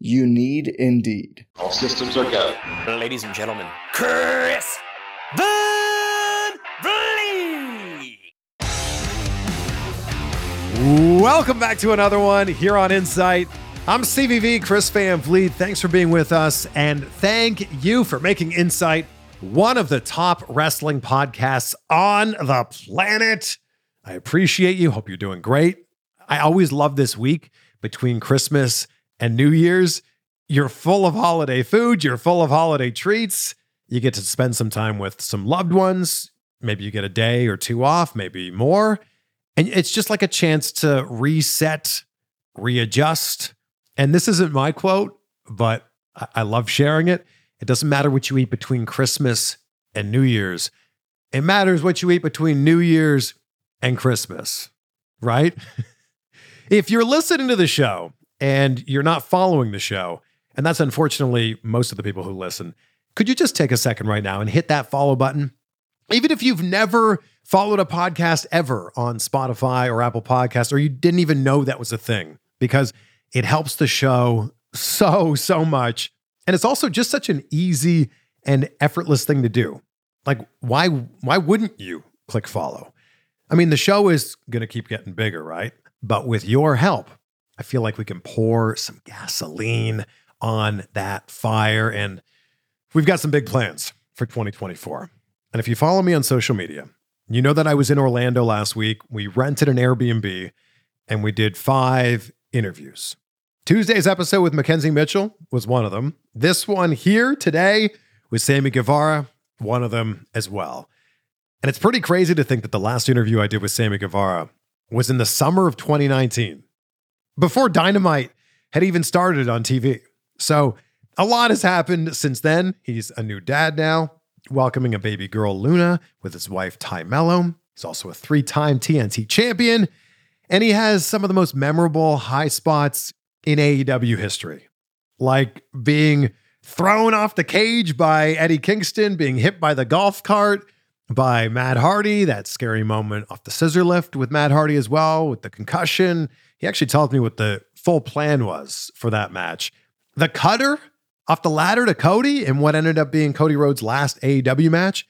You need Indeed. All systems are go. Ladies and gentlemen, Chris Van Vliet. Welcome back to another one here on Insight. I'm CVV, Chris Van Vliet. Thanks for being with us, and thank you for making Insight one of the top wrestling podcasts on the planet. I appreciate you. Hope you're doing great. I always love this week between Christmas and New Year's. You're full of holiday food, you're full of holiday treats. You get to spend some time with some loved ones. Maybe you get a day or two off, maybe more. And it's just like a chance to reset, readjust. And this isn't my quote, but I, love sharing it. It doesn't matter what you eat between Christmas and New Year's. It matters what you eat between New Year's and Christmas, right? if you're listening to the show and you're not following the show, and that's unfortunately most of the people who listen, could you just take a second right now and hit that follow button? Even if you've never followed a podcast ever on Spotify or Apple Podcasts, or you didn't even know that was a thing, because it helps the show so, so much. And it's also just such an easy and effortless thing to do. Like, why, why wouldn't you click follow? I mean, the show is going to keep getting bigger, right? But with your help, I feel like we can pour some gasoline on that fire. And we've got some big plans for 2024. And if you follow me on social media, you know that I was in Orlando last week. We rented an Airbnb and we did five interviews. Tuesday's episode with Mackenzie Mitchell was one of them. This one here today with Sammy Guevara, one of them as well. And it's pretty crazy to think that the last interview I did with Sammy Guevara was in the summer of 2019, before Dynamite had even started on TV. So a lot has happened since then. He's a new dad now, welcoming a baby girl, Luna, with his wife, Tay Melo. He's also a three time TNT champion, and he has some of the most memorable high spots in AEW history, like being thrown off the cage by Eddie Kingston, being hit by the golf cart by Matt Hardy, that scary moment off the scissor lift with Matt Hardy as well, with the concussion. He actually told me what the full plan was for that match. The cutter off the ladder to Cody and what ended up being Cody Rhodes' last AEW match.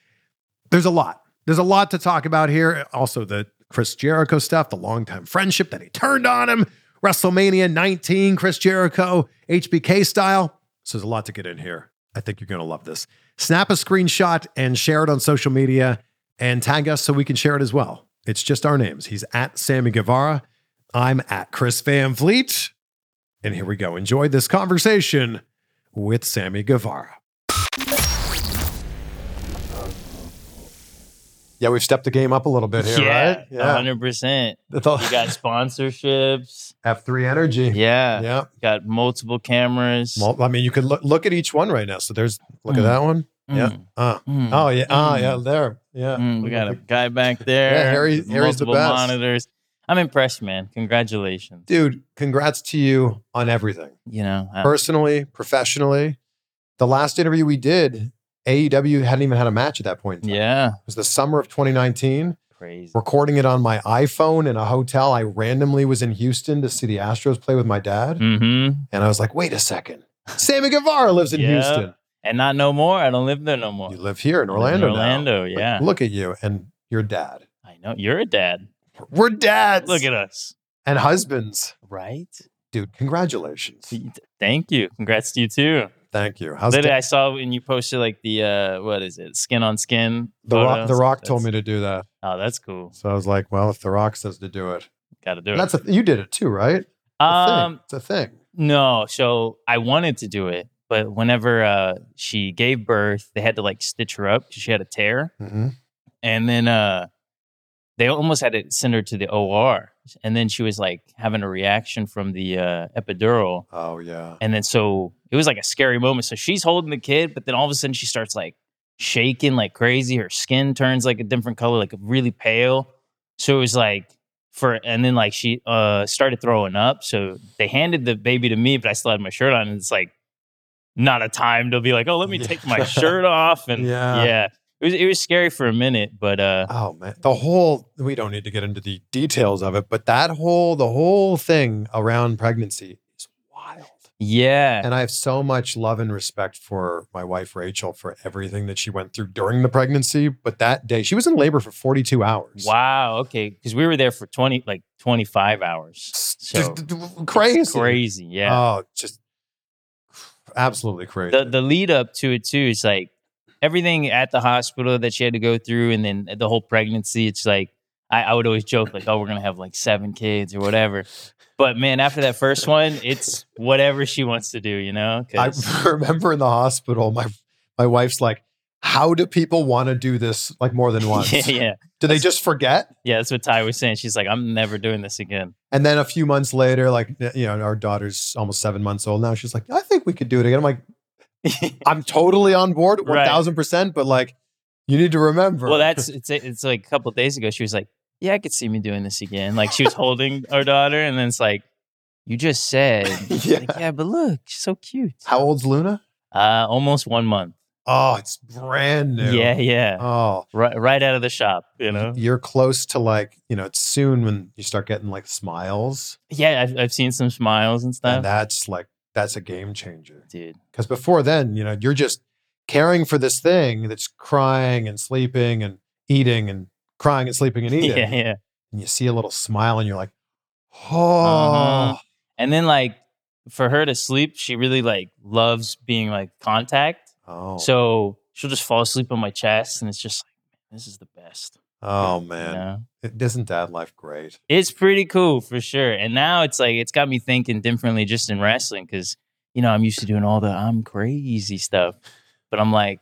There's a lot. There's a lot to talk about here. Also, the Chris Jericho stuff, the longtime friendship that he turned on him, WrestleMania 19, Chris Jericho, HBK style. So there's a lot to get in here. I think you're going to love this. Snap a screenshot and share it on social media and tag us so we can share it as well. It's just our names. He's at Sammy Guevara. I'm at Chris Van Vliet. And here we go. Enjoy this conversation with Sammy Guevara. Yeah, we've stepped the game up a little bit here, yeah, right? hundred percent. You got sponsorships. F3 Energy. Yeah, Yeah. got multiple cameras. Well, I mean, you could look, look at each one right now. So there's, look at Mm. that one. Yeah. Mm, Uh, mm, oh, yeah. Ah, mm, yeah. There. Yeah. mm. We got a guy back there. Yeah, Harry- Harry's the best. monitors. I'm impressed, man. Congratulations. Dude, congrats to you on everything. You know, I- Personally, professionally. The last interview we did, AEW hadn't even had a match at that point. in time. yeah, It was the summer of 2019. crazy. Recording it on my iPhone in a hotel. I randomly was in Houston to see the Astros play with my dad. Mm-hmm. And I was like, wait a second. Sammy Guevara lives in Yeah. Houston. And not no more. I don't live there no more. You live here in I live Orlando. Now. Orlando, Like, yeah. look at you and your dad. I know you're a dad. We're dads. Look at us, and husbands. right? Dude, congratulations. Thank you. Congrats to you too. Thank you. How's Literally, I saw when you posted like the uh, what is it, skin on skin. the Rock? The Rock told me to do that, Oh, that's cool. so I was like, well, if The Rock says to do it, Got to do it. that's a, you did it too, right? It's a Um, thing. it's a thing. no, so I wanted to do it, but whenever uh she gave birth, they had to like stitch her up because she had a tear, hmm and then uh they almost had to send her to the OR, and then she was like having a reaction from the uh, epidural, Oh yeah. and then so it was like a scary moment. So she's holding the kid, but then all of a sudden she starts like shaking like crazy. Her skin turns like a different color, like really pale. So it was like for, and then like she uh started throwing up. So they handed the baby to me, but I still had my shirt on, and it's like not a time to be like, oh, let me take my shirt off, and Yeah. yeah. It was, it was scary for a minute, but uh, Oh man, the whole we don't need to get into the details of it, but that whole the whole thing around pregnancy is wild. yeah, And I have so much love and respect for my wife Rachel for everything that she went through during the pregnancy. But that day, she was in labor for 42 hours. wow, okay, because we were there for twenty like twenty five hours, so just crazy. crazy, yeah. Oh, just absolutely crazy. the the lead up to it too is like everything at the hospital that she had to go through and then the whole pregnancy it's like I, I would always joke like oh we're gonna have like seven kids or whatever but man after that first one it's whatever she wants to do you know I remember in the hospital, my my wife's like, "How do people want to do this like more than once? yeah yeah Do they just forget?" yeah that's what tay was saying she's like i'm never doing this again And then a few months later, like you know, our daughter's almost seven months old now. She's like, "I think we could do it again." I'm like, "I'm totally on board, thousand percent." But like, you need to remember. well that's it's it's like a couple days ago she was like yeah i could see me doing this again like she was holding our daughter and then it's like you just said Yeah. like, yeah but look she's so cute how old's Luna? uh almost one month Oh, it's brand new. Yeah, yeah. Oh, right, right out of the shop, you know. you're close to like you know. It's soon when you start getting like smiles, Yeah, I've, I've seen some smiles and stuff, and that's like that's a game changer. dude. Because before then, you know, you're just caring for this thing that's crying and sleeping and eating and crying and sleeping and eating. Yeah, yeah. And you see a little smile and you're like, oh, Uh-huh. And then like for her to sleep, she really like loves being like contact. oh, So she'll just fall asleep on my chest, and it's just like, this is the best. Oh you man. know? It- Isn't dad life great? It's pretty cool for sure. And now it's like it's got me thinking differently just in wrestling because you know I'm used to doing all the I'm crazy stuff, but I'm like,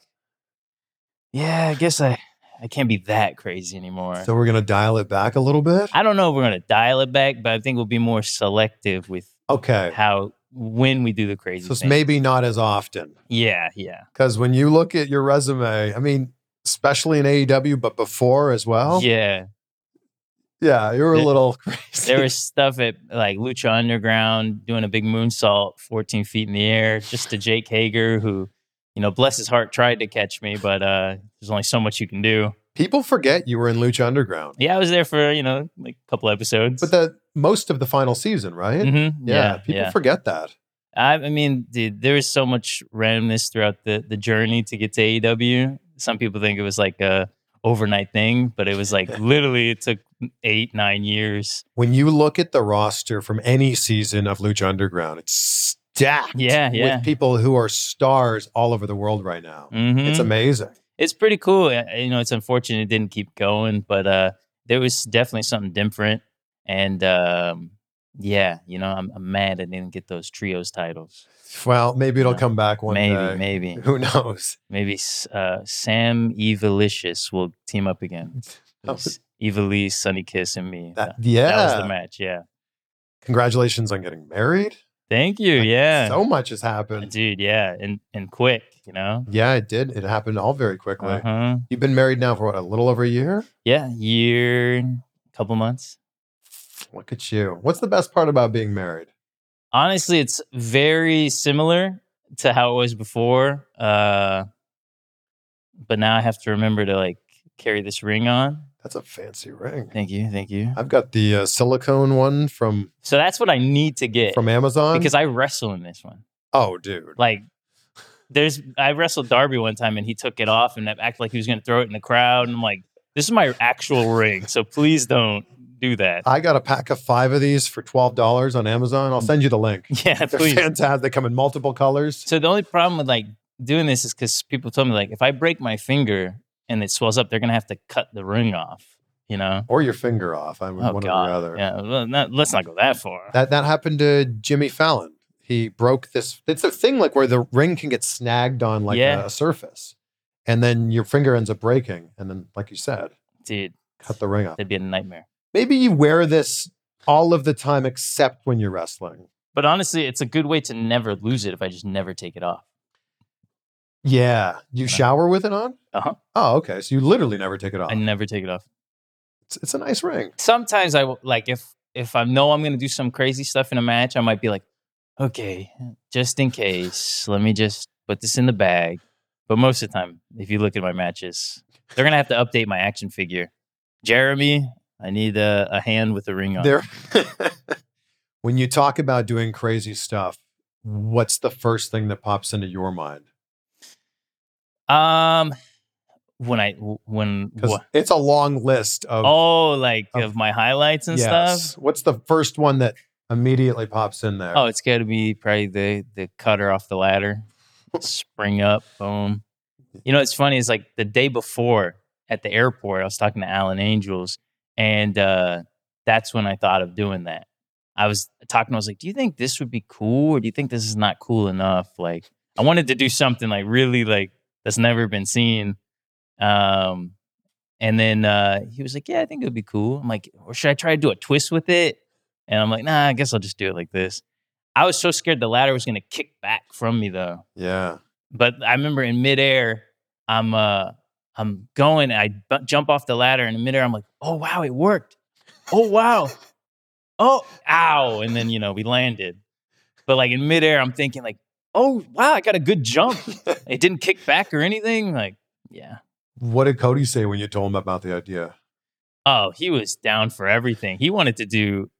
yeah, I guess I I can't be that crazy anymore. So we're going to dial it back a little bit? I don't know if we're gonna dial it back, but I think we'll be more selective with Okay. how when we do the crazy. So it's maybe not as often. Yeah, yeah, Because when you look at your resume, I mean, especially in AEW, but before as well, yeah. yeah, you're a There- little crazy. There was stuff at like Lucha Underground doing a big moonsault, 14 feet in the air, just to Jake Hager, who, you know, bless his heart, tried to catch me, but uh, there's only so much you can do. People forget you were in Lucha Underground, Yeah, I was there for you know like a couple episodes. but the most of the final season, right? Mhm, Yeah, yeah, people yeah. forget that. I, I mean, dude, there was so much randomness throughout the the journey to get to AEW. Some people think it was like a overnight thing, but it was like literally it took eight nine years. When you look at the roster from any season of Lucha Underground, it's stacked. Yeah, yeah. with people who are stars all over the world right now. Mhm. It's amazing. it's pretty cool. You know, it's unfortunate it didn't keep going, but uh, there was definitely something different. And um, yeah, you know, I'm, I'm mad I didn't get those trios titles. Well, maybe it'll Yeah. come back one maybe, day. maybe, Who knows? maybe uh, Sam Evilicious will team up again. Evilise, Sunny Kiss, and me. That, That, yeah. that was the match. Yeah. Congratulations on getting married. Thank you. Like, Yeah. So much has happened. Dude, yeah. And and quick, you know? Yeah, it did. It happened all very quickly. Uh-huh. You've been married now for what, a little over a year? Yeah. Year, couple months. Look at you. What's the best part about being married? Honestly it's very similar to how it was before uh but now i have to remember to like carry this ring on That's a fancy ring. thank you thank you I've got the uh, silicone one from so that's what i need to get from Amazon. because i wrestle in this one oh, dude. like there's i wrestled darby one time and he took it off and acted like he was going to throw it in the crowd and i'm like this is my actual ring so please don't do that. I got a pack of five of these for twelve dollars on Amazon. I'll send you the link. yeah, They're please. fantastic. They come in multiple colors. So the only problem with like doing this is because people told me like if I break my finger and it swells up, they're gonna have to cut the ring off. You know? Or your finger off. I mean, Oh one God. or the other. Yeah. Well, not, let's not go that far. That that happened to Jimmy Fallon. He broke this. It's a thing like where the ring can get snagged on like Yeah. a, surface, and then your finger ends up breaking, and then, like you said, Dude, cut the ring off. It'd be a nightmare. Maybe you wear this all of the time except when you're wrestling. But honestly, it's a good way to never lose it if I just never take it off. Yeah. You shower with it on? Uh-huh. Oh, okay. So you literally never take it off. I never take it off. It's, it's a nice ring. Sometimes I like if if I know I'm gonna do some crazy stuff in a match, I might be like, okay, just in case, let me just put this in the bag. But most of the time, if you look at my matches, they're gonna have to update my action figure. Jeremy, I need a, a hand with a ring on. There. when you talk about doing crazy stuff, what's the first thing that pops into your mind? Um, when I when wha- it's a long list of. oh like of- of, my highlights and yes. stuff. What's the first one that immediately pops in there? Oh, it's got to be probably the the cutter off the ladder, spring up, boom. You know, it's funny. It's like the day before at the airport, I was talking to Alan Angels, and uh, that's when I thought of doing that. I was talking. I was like, "Do you think this would be cool, or do you think this is not cool enough?" Like, I wanted to do something like really like that's never been seen. Um, and then uh, he was like, "Yeah, I think it would be cool." I'm like, "Or should I try to do a twist with it?" And I'm like, "Nah, I guess I'll just do it like this." I was so scared the ladder was gonna kick back from me though. yeah. But I remember in midair, I'm uh I'm going, I bu- jump off the ladder, and in midair, I'm like, "Oh wow, it worked! Oh wow, oh ow!" And then you know we landed. But like in midair, I'm thinking like, "Oh wow, I got a good jump. it didn't kick back or anything." Like, yeah. What did Cody say when you told him about the idea? Oh, he was down for everything. He wanted to do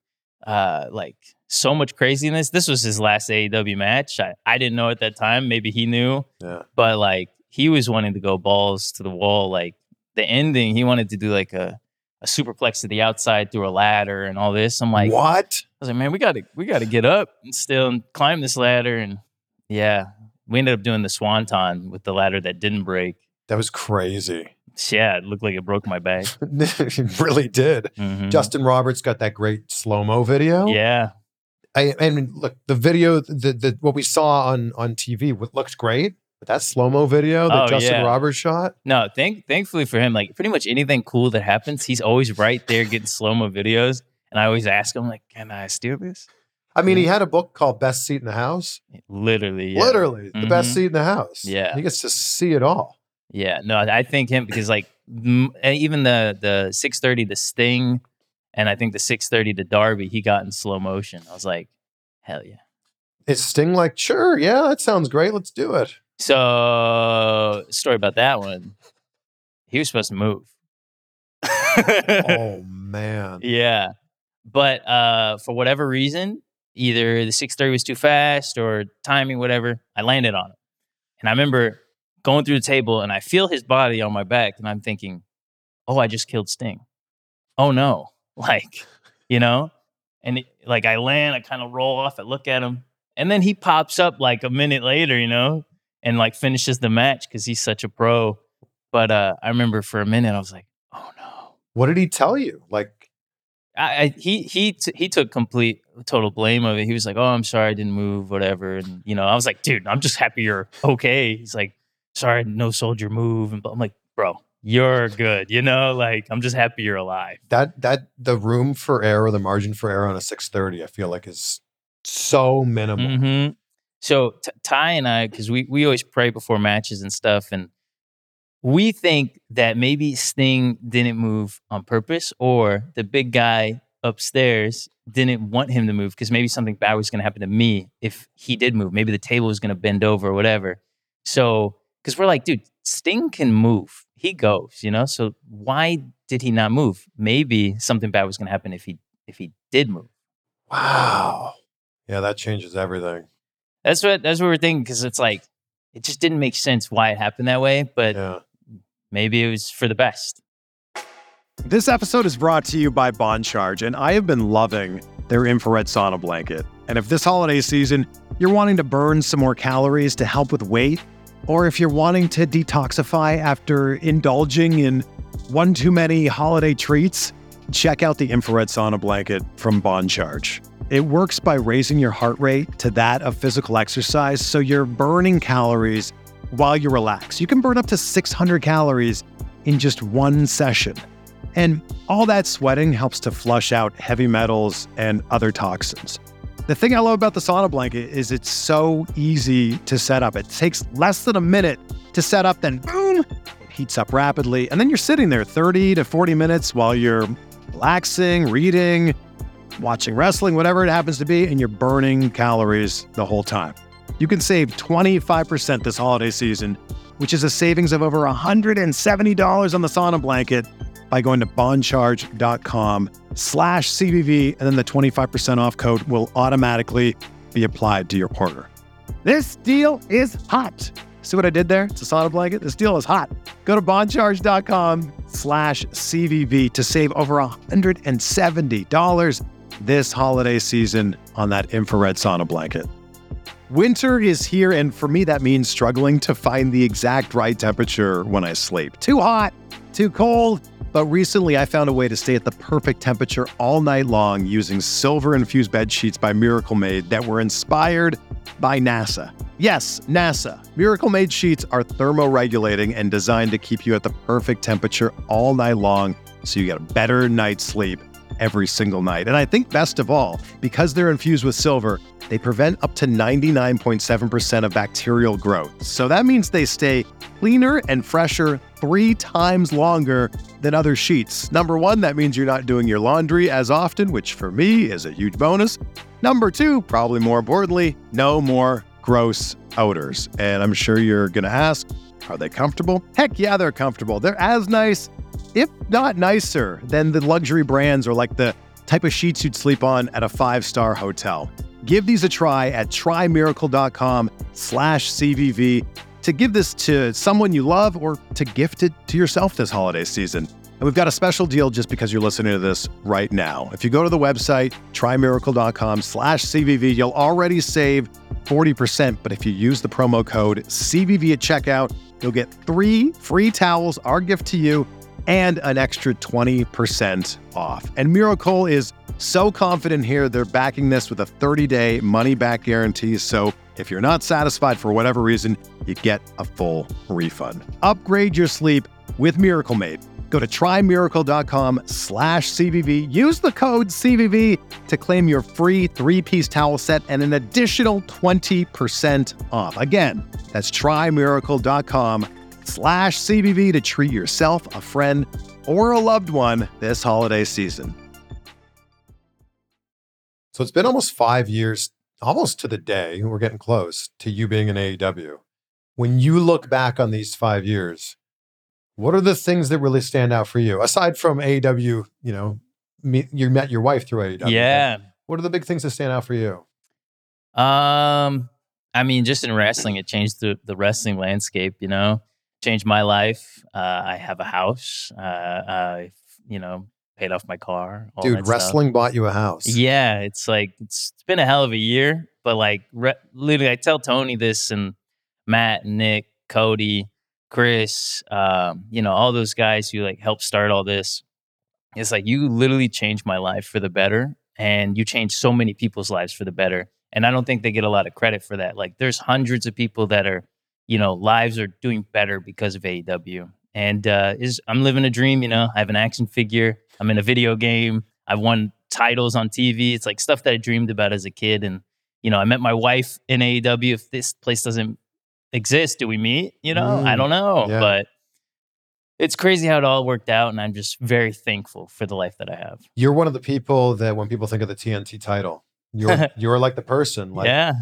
uh like so much craziness. This was his last AEW match. I, I didn't know at that time. Maybe he knew, Yeah. but like he was wanting to go balls to the wall. Like the ending, he wanted to do like a, a superplex to the outside through a ladder and all this. I'm like, what? I was like, man, we gotta we gotta get up and still and climb this ladder. And yeah, we ended up doing the swanton with the ladder that didn't break. That was crazy. Yeah, it looked like it broke my back. it really did. Mhm. Justin Roberts got that great slow mo video. yeah. I, I mean, look, the video, the, the what we saw on on TV looked great, but that slow mo video that Oh, Justin yeah. Roberts shot, No, thank thankfully for him, like pretty much anything cool that happens, he's always right there getting slow mo videos. And I always ask him, like, can I steal this? I mean, he had a book called Best Seat in the House. Literally. Yeah. Literally, the best Mhm. seat in the house. Yeah. he gets to see it all. Yeah. No, I think him because like m- even the the six thirty the Sting, and I think the six thirty the Darby, he got in slow motion. I was like, hell yeah. It's Sting like, sure, yeah, that sounds great. Let's do it. So story about that one. He was supposed to move. oh man, Yeah. But uh, for whatever reason, either the 630 was too fast or timing, whatever, I landed on it. And I remember going through the table and I feel his body on my back and I'm thinking, oh, I just killed Sting. Oh no. Like, you know? And it, like I land, I kind of roll off, I look at him. And then he pops up like a minute later, you know, and like finishes the match because he's such a pro. But uh, I remember for a minute, I was like, oh no. what did he tell you? Like, I, I he he t- he took complete total blame of it. He was like, "Oh, I'm sorry, I didn't move, whatever." And you know, I was like, "Dude, I'm just happy you're okay." He's like, "Sorry, no soldier move," and I'm like, "Bro, you're good." You know, like I'm just happy you're alive. that that the room for error, the margin for error on a 630, I feel like is so minimal. hmm So T- Tay and I, because we we always pray before matches and stuff, and we think that maybe Sting didn't move on purpose, or the big guy upstairs didn't want him to move because maybe something bad was going to happen to me if he did move. Maybe the table was going to bend over or whatever. So, because we're like, dude, Sting can move. He goes, you know. So why did he not move? Maybe something bad was going to happen if he if he did move. Wow. Yeah, that changes everything. That's what that's what we're thinking because it's like it just didn't make sense why it happened that way, but Yeah. maybe it was for the best. This episode is brought to you by Bon Charge, and I have been loving their infrared sauna blanket. And if this holiday season you're wanting to burn some more calories to help with weight, or if you're wanting to detoxify after indulging in one too many holiday treats, check out the infrared sauna blanket from Bon Charge. It works by raising your heart rate to that of physical exercise, so you're burning calories while you relax. You can burn up to 600 calories in just one session. And all that sweating helps to flush out heavy metals and other toxins. The thing I love about the sauna blanket is it's so easy to set up. It takes less than a minute to set up, then boom, it heats up rapidly. And then you're sitting there 30 to 40 minutes while you're relaxing, reading, watching wrestling, whatever it happens to be, and you're burning calories the whole time. You can save 25% this holiday season, which is a savings of over $170 on the sauna blanket by going to boncharge.com slash CVV, and then the 25% off code will automatically be applied to your order. This deal is hot. See what I did there? It's a sauna blanket. This deal is hot. Go to boncharge.com slash CVV to save over $170 this holiday season on that infrared sauna blanket. Winter is here, and for me, that means struggling to find the exact right temperature when I sleep. Too hot, too cold. But recently, I found a way to stay at the perfect temperature all night long using silver infused bed sheets by Miracle Made that were inspired by NASA. Yes, NASA. Miracle Made sheets are thermoregulating and designed to keep you at the perfect temperature all night long so you get a better night's sleep every single night. And I think best of all, because they're infused with silver, they prevent up to 99.7% of bacterial growth. So that means they stay cleaner and fresher three times longer than other sheets. Number one, that means you're not doing your laundry as often, which for me is a huge bonus. Number two, probably more importantly, no more gross odors. And I'm sure you're going to ask, are they comfortable? Heck yeah, they're comfortable. They're as nice, if not nicer, than the luxury brands or like the type of sheets you'd sleep on at a five-star hotel. Give these a try at trymiracle.com slash CVV to give this to someone you love or to gift it to yourself this holiday season. And we've got a special deal just because you're listening to this right now. If you go to the website, trymiracle.com slash CVV, you'll already save 40%. But if you use the promo code CVV at checkout, you'll get three free towels, our gift to you, and an extra 20% off. And Miracle is so confident here, they're backing this with a 30 day money back guarantee. So if you're not satisfied for whatever reason, you get a full refund. Upgrade your sleep with Miracle Made. Go to trymiracle.com slash CVV. Use the code CVV to claim your free three piece towel set and an additional 20% off. Again, that's trymiracle.com slash CVV to treat yourself, a friend, or a loved one this holiday season. So it's been almost five years, almost to the day, we're getting close to you being an AEW. When you look back on these five years, what are the things that really stand out for you? Aside from AEW, you know, me, you met your wife through AEW. Yeah. What are the big things that stand out for you? Um, I mean, just in wrestling, it changed the, the wrestling landscape, you know, changed my life. Uh, I have a house. Uh, I, you know, paid off my car. Dude, that stuff. wrestling bought you a house. Yeah, it's like it's, it's been a hell of a year, but like re- literally, I tell Tony this and Matt, Nick, Cody, Chris, um, you know, all those guys who like helped start all this. It's like you literally changed my life for the better, and you changed so many people's lives for the better. And I don't think they get a lot of credit for that. Like, there's hundreds of people that are, you know, lives are doing better because of AEW. And uh, is I'm living a dream. You know, I have an action figure. I'm in a video game. I've won titles on TV. It's like stuff that I dreamed about as a kid. And you know, I met my wife in AEW. If this place doesn't exist, do we meet? You know, I Mm, don't know, yeah. but it's crazy how it all worked out, and I'm just very thankful for the life that I have. You're one of the people that when people think of the TNT title, you're you're like the person, like yeah,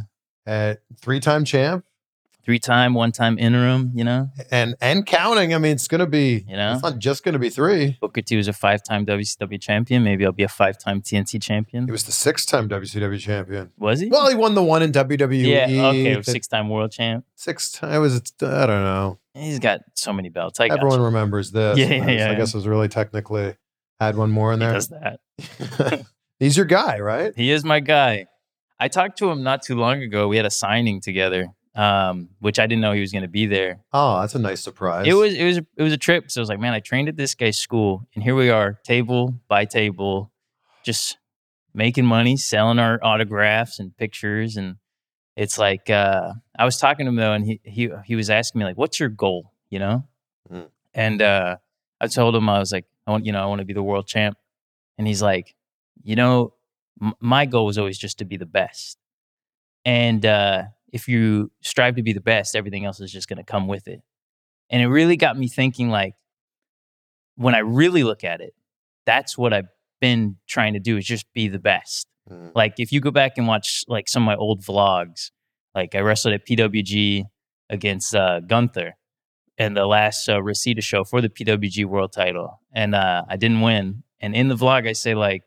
uh, three-time champ three time, one time interim. You know, and and counting. I mean, it's gonna be. You know? it's not just gonna be three. Booker T was a five time WCW champion. Maybe I'll be a five time TNT champion. He was the six-time WCW champion. Was he? Well, he won the one in WWE. yeah. Okay. Six time world champ. Six time. It was. I don't know. He's got so many belts. I Everyone remembers this. Yeah, yeah, I yeah. guess it was really technically had one more in He there. does that. He's your guy, right? He is my guy. I talked to him not too long ago. We had a signing together, um, which I didn't know he was going to be there. Oh, that's a nice surprise. It was it was it was a trip. So I was like, man, I trained at this guy's school, and here we are, table by table, just making money, selling our autographs and pictures, and it's like uh, I was talking to him though, and he he he was asking me like, what's your goal, you know? Mm. And uh, I told him I was like, I want you know I want to be the world champ, and he's like, you know, m- my goal was always just to be the best, and uh, if you strive to be the best, everything else is just going to come with it. And it really got me thinking like when I really look at it, that's what I've been trying to do is just be the best. Mm. Like if you go back and watch like some of my old vlogs, like I wrestled at PWG against uh, Gunther and the last uh, Reseda show for the PWG world title. And uh, I didn't win. And in the vlog, I say like,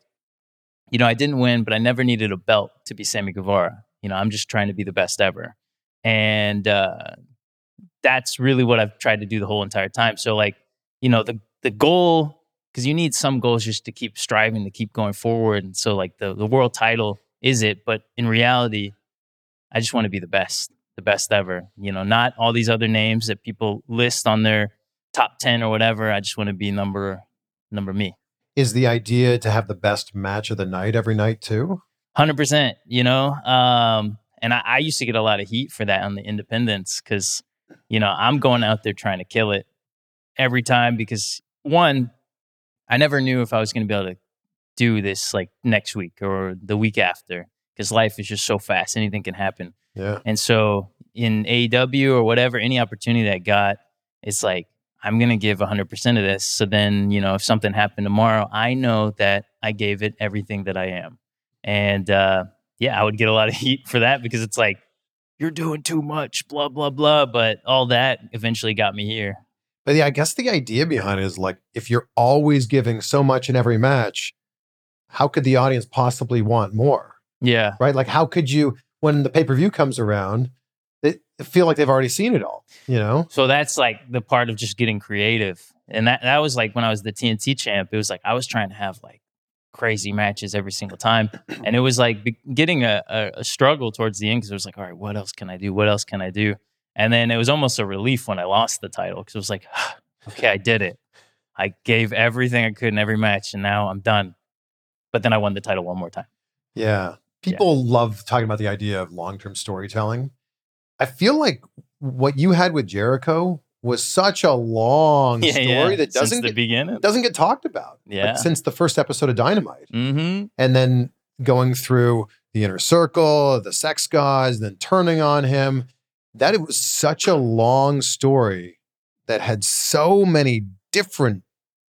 you know, I didn't win, but I never needed a belt to be Sammy Guevara. You know, I'm just trying to be the best ever. And uh, that's really what I've tried to do the whole entire time. So like, you know, the the goal because you need some goals just to keep striving to keep going forward. And so like the the world title is it, but in reality, I just want to be the best, the best ever. You know, not all these other names that people list on their top 10 or whatever. I just want to be number number me. Is the idea to have the best match of the night every night too? Hundred percent, you know. Um, and I, I used to get a lot of heat for that on the independents because, you know, I'm going out there trying to kill it every time because one, I never knew if I was going to be able to do this like next week or the week after because life is just so fast, anything can happen. Yeah. And so in AEW or whatever, any opportunity that I got, it's like, I'm going to give 100% of this. So then, you know, if something happened tomorrow, I know that I gave it everything that I am. And uh, yeah, I would get a lot of heat for that because it's like, you're doing too much, blah, blah, blah. But all that eventually got me here. But yeah, I guess the idea behind it is like if you're always giving so much in every match, how could the audience possibly want more? Yeah. Right? Like how could you when the pay-per-view comes around, they feel like they've already seen it all, you know? So that's like the part of just getting creative. And that, that was like when I was the TNT champ, it was like I was trying to have like crazy matches every single time. And it was like be- getting a, a, a struggle towards the end because it was like, all right, what else can I do? What else can I do? And then it was almost a relief when I lost the title because it was like, okay, I did it. I gave everything I could in every match and now I'm done. But then I won the title one more time. Yeah. People love talking about the idea of long-term storytelling. I feel like what you had with Jericho was such a long story that doesn't get, beginning. doesn't get talked about. Like, since the first episode of Dynamite. Mm-hmm. and then going through the inner circle, the sex gods, then turning on him. That it was such a long story that had so many different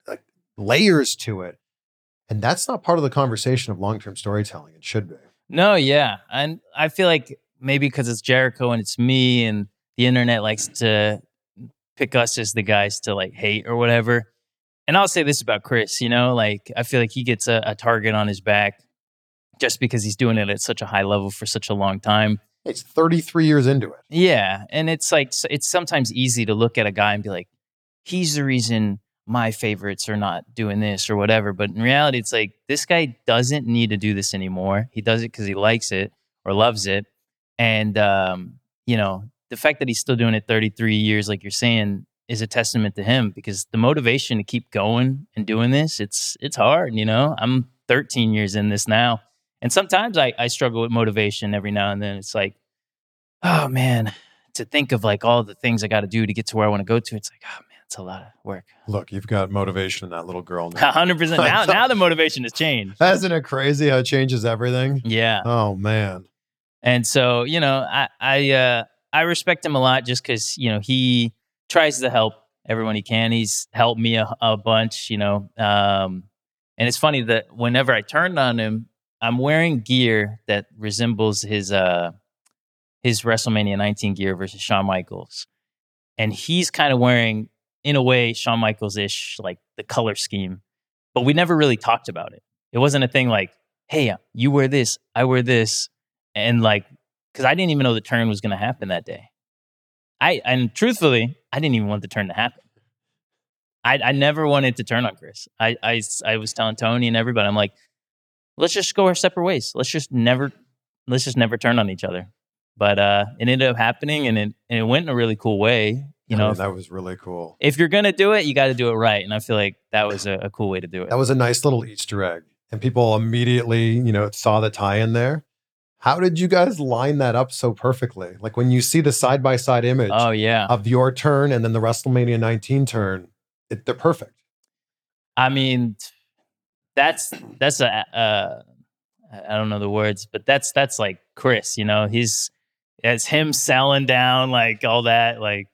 like, layers to it. And that's not part of the conversation of long term storytelling. It should be. No, yeah. And I feel like maybe because it's Jericho and it's me and the internet likes to pick us as the guys to like hate or whatever. And I'll say this about Chris, you know, like I feel like he gets a, a target on his back just because he's doing it at such a high level for such a long time. It's 33 years into it. Yeah. And it's like, it's sometimes easy to look at a guy and be like, he's the reason my favorites are not doing this or whatever. But in reality, it's like, this guy doesn't need to do this anymore. He does it because he likes it or loves it. And, um, you know, the fact that he's still doing it 33 years, like you're saying, is a testament to him because the motivation to keep going and doing this, it's, it's hard, you know? I'm 13 years in this now. And sometimes I, I struggle with motivation every now and then. It's like, oh man, to think of like all the things I got to do to get to where I want to go to. It's like, oh man, it's a lot of work. Look, you've got motivation in that little girl now. hundred percent. Now, now the motivation has changed. Isn't it crazy how it changes everything? Yeah, Oh man. and so you know, I I uh, I respect him a lot just because you know he tries to help everyone he can. He's helped me a, a bunch, you know. Um, and it's funny that whenever I turned on him, I'm wearing gear that resembles his uh his WrestleMania 19 gear versus Shawn Michaels, and he's kind of wearing, in a way, Shawn Michaels ish, like the color scheme. But we never really talked about it. It wasn't a thing like, "Hey, you wear this, I wear this," and like, because I didn't even know the turn was going to happen that day. I and truthfully, I didn't even want the turn to happen. I, I never wanted to turn on Chris. I, I, I was telling Tony and everybody, I'm like, let's just go our separate ways. Let's just never, let's just never turn on each other. But uh, it ended up happening, and it and it went in a really cool way. You I know, mean, that was really cool. if you're gonna do it, you got to do it right, and I feel like that was a, a cool way to do it. That was a nice little Easter egg. And people immediately, you know, saw the tie in there. How did you guys line that up so perfectly? Like when you see the side by side image oh yeah, of your turn and then the WrestleMania 19 turn, it, they're perfect. I mean, that's that's a uh, I don't know the words, but that's that's like Chris. You know, he's it's him selling down like all that. Like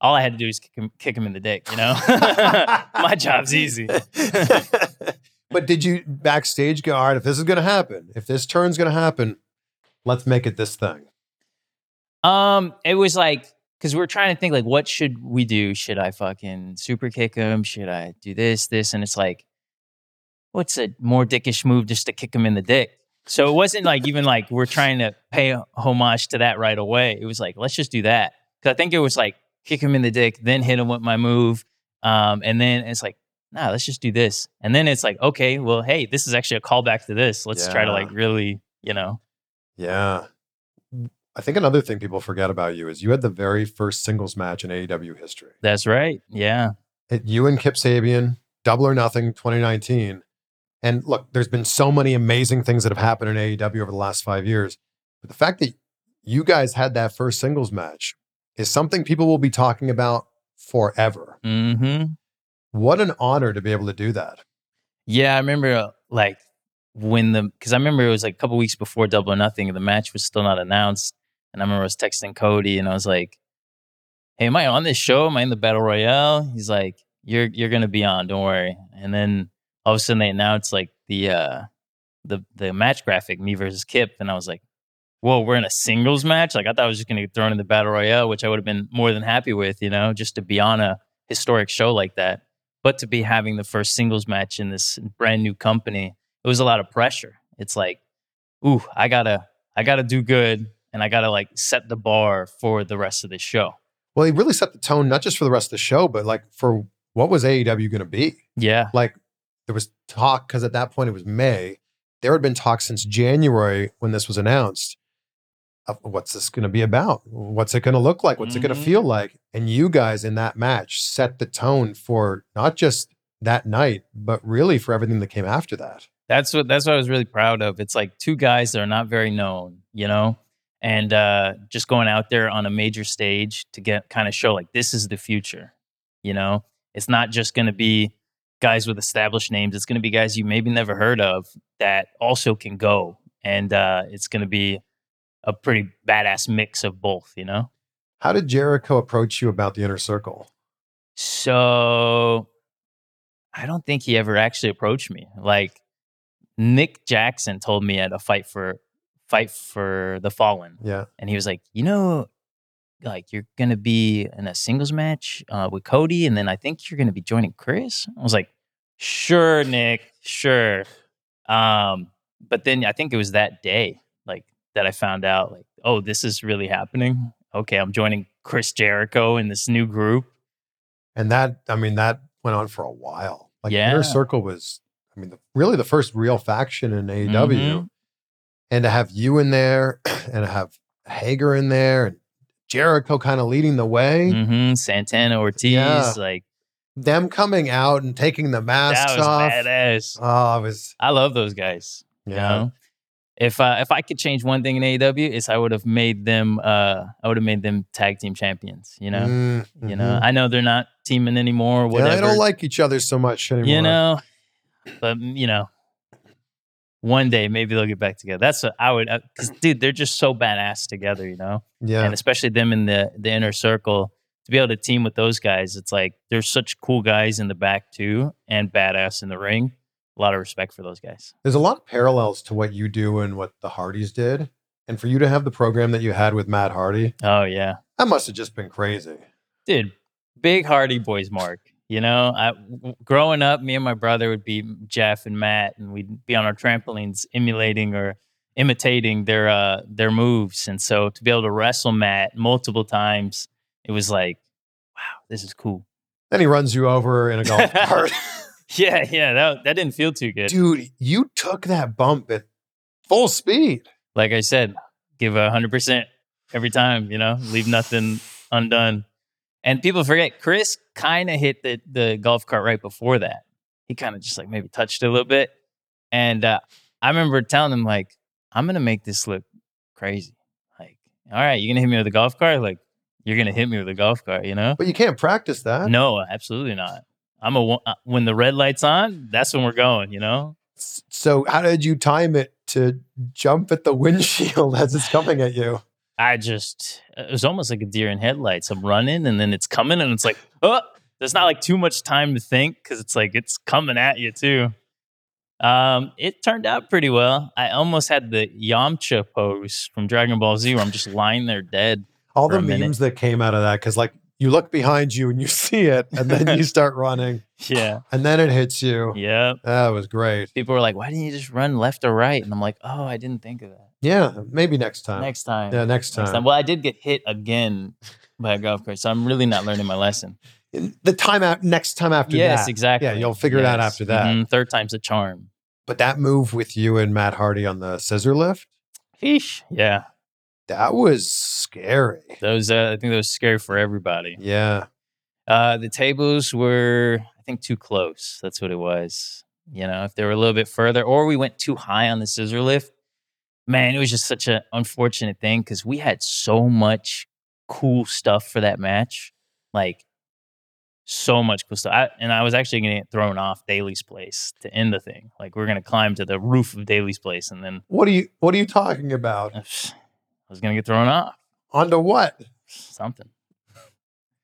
all I had to do is kick him, kick him in the dick. You know, my job's easy. but did you backstage go, all right, if this is going to happen, if this turn's going to happen, let's make it this thing? Um, it was like because we are trying to think like, what should we do? Should I fucking super kick him? Should I do this, this? And it's like, what's a more dickish move just to kick him in the dick? So it wasn't like even like we're trying to pay homage to that right away. It was like let's just do that because I think it was like kick him in the dick, then hit him with my move, um, and then it's like nah, let's just do this, and then it's like okay, well, hey, this is actually a callback to this. Let's try to like really, you know, Yeah. I think another thing people forget about you is you had the very first singles match in AEW history. that's right, yeah. It, you and Kip Sabian, Double or Nothing 2019. And look, there's been so many amazing things that have happened in AEW over the last five years. But the fact that you guys had that first singles match is something people will be talking about forever. Mm-hmm. What an honor to be able to do that. Yeah, I remember uh, like when the because I remember it was like a couple weeks before Double or Nothing, the match was still not announced. And I remember I was texting Cody, and I was like, "Hey, am I on this show? Am I in the battle royale?" He's like, "You're you're gonna be on. Don't worry." And then all of a sudden they announced like the uh the the match graphic, me versus Kip, and I was like, "Whoa, we're in a singles match!" Like I thought I was just gonna get thrown in the battle royale, which I would have been more than happy with, you know, just to be on a historic show like that. But to be having the first singles match in this brand new company, it was a lot of pressure. It's like, ooh, I gotta, I gotta do good, and I gotta like set the bar for the rest of the show. Well, he really set the tone, not just for the rest of the show, but like for what was AEW going to be? Yeah, like there was talk because at that point it was May. There had been talk since January when this was announced. Of what's this going to be about? What's it going to look like? What's it going to mm-hmm. feel like? And you guys in that match set the tone for not just that night, but really for everything that came after that. That's what that's what I was really proud of. It's like two guys that are not very known, you know, and uh, just going out there on a major stage to get kind of show like this is the future. You know, it's not just going to be guys with established names. It's going to be guys you maybe never heard of that also can go, and uh, it's going to be a pretty badass mix of both. You know. How did Jericho approach you about the inner circle? So I don't think he ever actually approached me. Like Nick Jackson told me at a fight for fight for the fallen. Yeah. And he was like, you know, like you're gonna be in a singles match uh, with Cody, and then I think you're gonna be joining Chris. I was like, sure, Nick, sure. Um, but then I think it was that day, like that I found out, like, oh, this is really happening. Okay, I'm joining Chris Jericho in this new group. And that, I mean, that went on for a while. Like Yeah. Inner Circle was, I mean, the, really the first real faction in AEW. Mhm. And to have you in there and to have Hager in there and Jericho kind of leading the way, hmm Santana Ortiz, Yeah. like them coming out and taking the masks off. badass. Oh, it was, I love those guys. yeah. You know, if uh, if I could change one thing in AEW, is I would have made them. Uh, I would have made them tag team champions. You know, Mm, you know. mhm. I know they're not teaming anymore. Or Yeah, they don't like each other so much anymore. you know, but you know, one day maybe they'll get back together. That's what I would. Uh, because dude, they're just so badass together. You know. yeah. and especially them in the the inner circle to be able to team with those guys it's like there's such cool guys in the back too and badass in the ring a lot of respect for those guys There's a lot of parallels to what you do and what the Hardys did. And for you to have the program that you had with Matt Hardy, oh yeah that must have just been crazy. dude big hardy boys mark you know I, growing up me and my brother would be jeff and matt and we'd be on our trampolines emulating or imitating their uh their moves and so to be able to wrestle matt multiple times it was like wow this is cool Then he runs you over in a golf cart. Yeah, yeah, that that didn't feel too good. Dude, you took that bump at full speed. Like I said, give a hundred percent every time. You know, leave nothing undone. And people forget Chris kind of hit the the golf cart right before that. He kind of just like maybe touched it a little bit. And uh, I remember telling him like, "I'm gonna make this look crazy. Like, all right, you're gonna hit me with a golf cart. Like, you're gonna hit me with a golf cart. You know? But you can't practice that. No, absolutely not. I'm a uh, when the red light's on, that's when we're going. You know? So how did you time it to jump at the windshield as it's coming at you? I just it was almost like a deer in headlights. I'm running and then it's coming and it's like, oh, there's not like too much time to think because it's like it's coming at you too. Um, it turned out pretty well. I almost had the Yamcha pose from Dragon Ball Z where I'm just lying there dead. All the memes that came out of that, because like you look behind you and you see it, and then you start running, Yeah. and then it hits you. Yeah. That was great. People were like, why didn't you just run left or right? And I'm like, oh, I didn't think of that. Yeah, maybe next time. Next time. yeah, next time. Next time. Well, I did get hit again by a golf cart, so I'm really not learning my lesson. The time out next time after that. yes, that. exactly. Yeah, you'll figure it out after that. Mhm. Third time's a charm. But that move with you and Matt Hardy on the scissor lift, Sheesh. Yeah. that was scary. Those uh, I think that was scary for everybody. Yeah. Uh, the tables were, I think, too close. That's what it was. You know, if they were a little bit further, or we went too high on the scissor lift, man, it was just such an unfortunate thing because we had so much cool stuff for that match. Like, so much cool stuff. I, and I was actually going to get thrown off Daily's place to end the thing. Like, we are going to climb to the roof of Daily's place, and then What are you what are you talking about? I was going to get thrown off. Onto what? Something.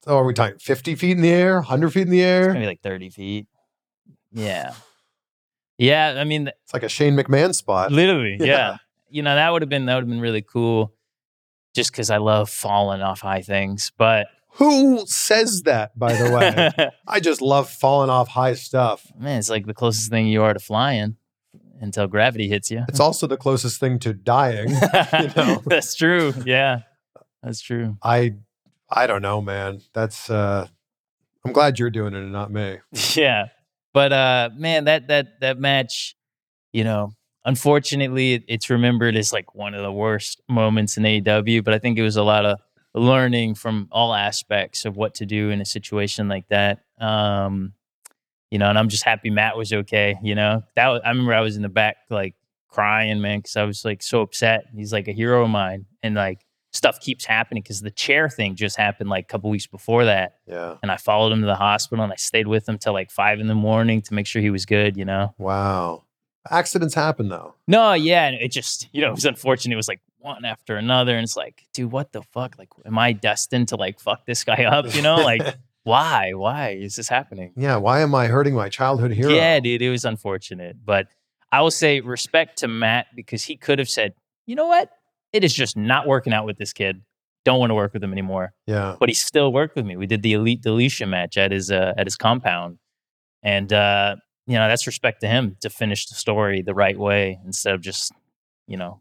So are we talking 50 feet in the air, 100 feet in the air? Maybe like 30 feet. Yeah. Yeah. I mean, It's like a Shane McMahon spot. literally. Yeah. Yeah. You know, that would have been, that would have been really cool just because I love falling off high things. But Who says that, by the way? I just love falling off high stuff. man, it's like the closest thing you are to flying until gravity hits you. It's also the closest thing to dying. you know. That's true. Yeah. That's true. I I don't know, man. That's uh I'm glad you're doing it and not me. yeah but uh man that that that match you know unfortunately it's remembered as like one of the worst moments in AEW but I think it was a lot of learning from all aspects of what to do in a situation like that um you know and I'm just happy Matt was okay you know that was, I remember I was in the back like crying man cuz I was like so upset he's like a hero of mine and like stuff keeps happening cuz the chair thing just happened like a couple weeks before that Yeah. and I followed him to the hospital and I stayed with him till like five in the morning to make sure he was good, you know? Wow. Accidents happen though. No, yeah. And it just, you know, it was unfortunate. It was like one after another. And it's like, dude, what the fuck? Like, am I destined to like fuck this guy up? You know, like, why? Why is this happening? Yeah, why am I hurting my childhood hero? Yeah, dude, it was unfortunate. But I will say respect to Matt because he could have said, you know what? It is just not working out with this kid. Don't want to work with him anymore. Yeah. but he still worked with me. We did the elite deletion match at his uh, at his compound, and uh, you know that's respect to him to finish the story the right way instead of just you know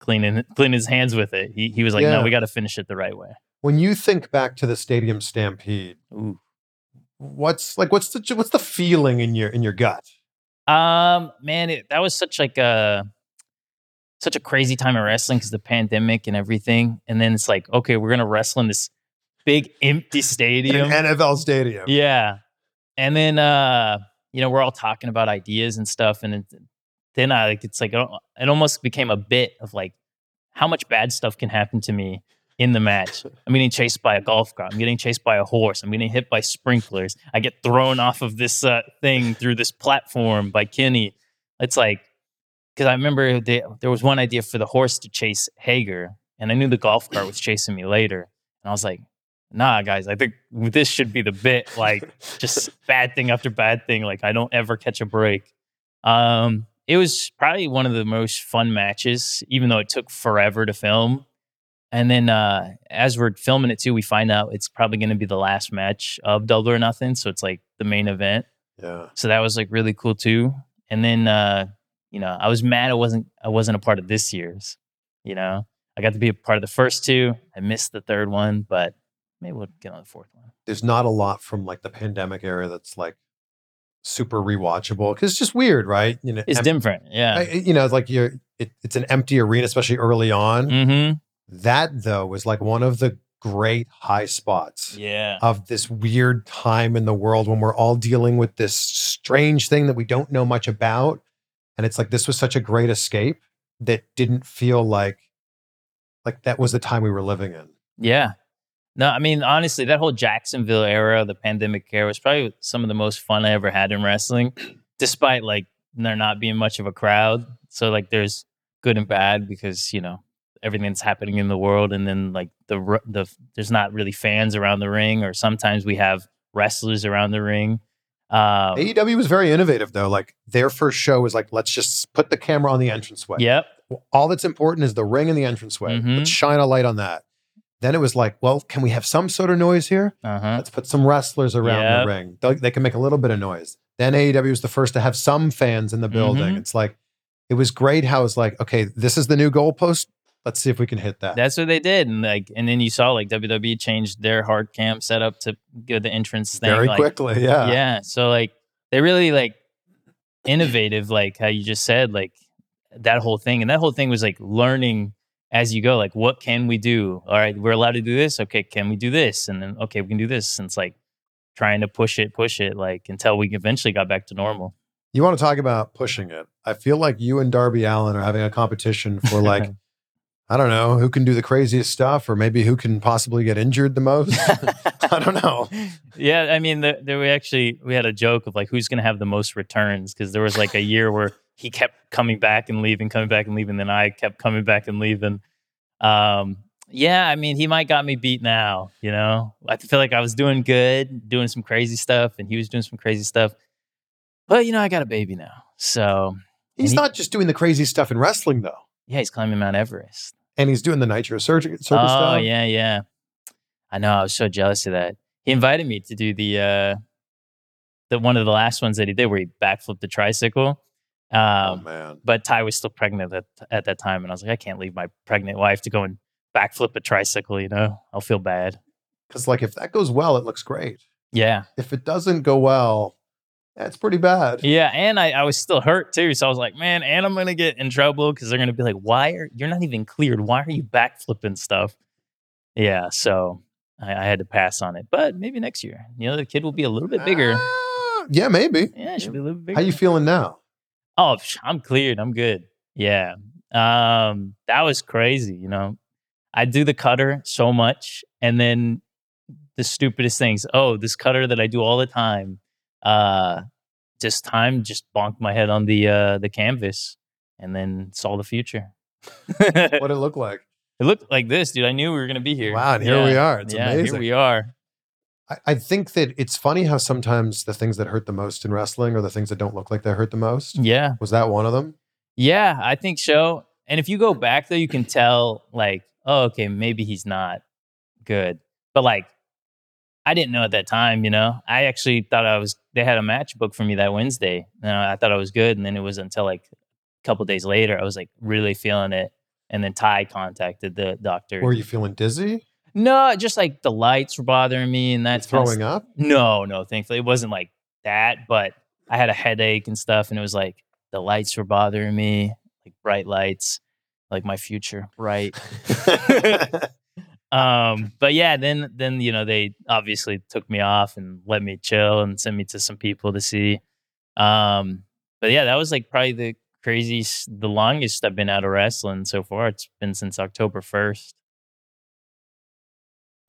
cleaning cleaning his hands with it. He he was like, Yeah. no, we got to finish it the right way. When you think back to the stadium stampede, Ooh. what's like what's the what's the feeling in your in your gut? Um, man, it, that was such like a such a crazy time of wrestling because the pandemic and everything, and then it's like, okay, we're gonna wrestle in this big empty stadium. NFL stadium. Yeah. And then uh, you know, we're all talking about ideas and stuff. And then, then I like it's like uh, it almost became a bit of like how much bad stuff can happen to me in the match. I'm getting chased by a golf cart. I'm getting chased by a horse. I'm getting hit by sprinklers. I get thrown off of this uh, thing through this platform by Kenny. It's like because I remember the, there was one idea for the horse to chase Hager, and I knew the golf cart was chasing me later, and I was like, "Nah, guys, I think this should be the bit. Like, just bad thing after bad thing. Like, I don't ever catch a break." Um, it was probably one of the most fun matches, even though it took forever to film. And then uh, as we're filming it too, we find out it's probably going to be the last match of Double or Nothing, so it's like the main event. Yeah. So that was like really cool too. And then uh, you know, I was mad I wasn't I wasn't a part of this year's. You know, I got to be a part of the first two. I missed the third one, but maybe we'll get on the fourth one. There's not a lot from like the pandemic era that's like super rewatchable because it's just weird, right? You know, It's em- different. Yeah. I- you know, it's like you're it, it's an empty arena, especially early on. mm-hmm. That though was like one of the great high spots Yeah. of this weird time in the world when we're all dealing with this strange thing that we don't know much about. And it's like this was such a great escape that didn't feel like like that was the time we were living in. Yeah. No, I mean, honestly, that whole Jacksonville era, the pandemic era, was probably some of the most fun I ever had in wrestling, despite like there not being much of a crowd. So, like, there's good and bad because, you know, everything that's happening in the world. And then, like, the, the, there's not really fans around the ring, or sometimes we have wrestlers around the ring. Um, AEW was very innovative though. Like their first show was like, let's just put the camera on the entranceway. yep. All that's important is the ring and the entranceway. Mhm. Let's shine a light on that. Then it was like, well, can we have some sort of noise here? Uh huh. Let's put some wrestlers around Yep. the ring. They, they can make a little bit of noise. Then AEW was the first to have some fans in the building. Mhm. It's like, it was great how it's like, okay, this is the new goalpost. Let's see if we can hit that. That's what they did, and like, and then you saw like WWE changed their hard cam setup to go the entrance thing very like, quickly. Yeah. yeah so like they really like innovative like how you just said like that whole thing and that whole thing was like learning as you go like what can we do all right we're allowed to do this okay can we do this and then okay we can do this and it's like trying to push it push it like until we eventually got back to normal You want to talk about pushing it? I feel like you and Darby Allin are having a competition for like, I don't know, who can do the craziest stuff, or maybe who can possibly get injured the most. I don't know. yeah i mean the, there we actually we had a joke of like who's gonna have the most returns because there was like a year where he kept coming back and leaving coming back and leaving then i kept coming back and leaving. Um yeah i mean he might got me beat now you know? I feel like i was doing good doing some crazy stuff and he was doing some crazy stuff. But you know i got a baby now so He's he- not just doing the crazy stuff in wrestling though, yeah he's climbing mount everest. And he's doing the Nitro Circus oh stuff. yeah yeah. I know i was so jealous of that. He invited me to do the uh the one of the last ones that he did where he backflipped the tricycle Oh um man. but Tay was still pregnant at, at that time and i was like i can't leave my pregnant wife to go and backflip a tricycle you know i'll feel bad Because like if that goes well, it looks great. yeah If it doesn't go well, that's pretty bad. yeah and i, I was still hurt too so i was like man and i'm gonna get in trouble because they're gonna be like why are you're not even cleared why are you backflipping stuff yeah so I, I had to pass on it but maybe next year you know the kid will be a little bit bigger Ah, yeah, maybe. Yeah, it should be a little bit bigger. How you feeling now? Oh, I'm cleared. I'm good. Yeah. Um, that was crazy. You know, I do the cutter so much, and then the stupidest things. Oh, this cutter that I do all the time. Uh, just time just bonked my head on the uh the canvas, and then saw the future. What it look like? It looked like this, dude. I knew we were gonna be here. Wow, and here we are. It's yeah, amazing. Here we are. I, I think that it's funny how sometimes the things that hurt the most in wrestling are the things that don't look like they hurt the most. Yeah. Was that one of them? Yeah, I think so. And if you go back though, you can tell like, oh, okay, maybe he's not good. But like, I didn't know at that time. You know, I actually thought I was. They had a match booked for me that Wednesday, and I thought I was good. And then it was until like a couple days later, I was like really feeling it. And then Tay contacted the doctor. Were you feeling dizzy? No, just like the lights were bothering me, and that's throwing up? no, no, thankfully it wasn't like that, but I had a headache and stuff, and it was like the lights were bothering me, like bright lights, like my future, bright. um, but yeah, then then you know they obviously took me off and let me chill and sent me to some people to see. Um, but yeah, that was like probably the craziest, the longest I've been out of wrestling so far. It's been since October first.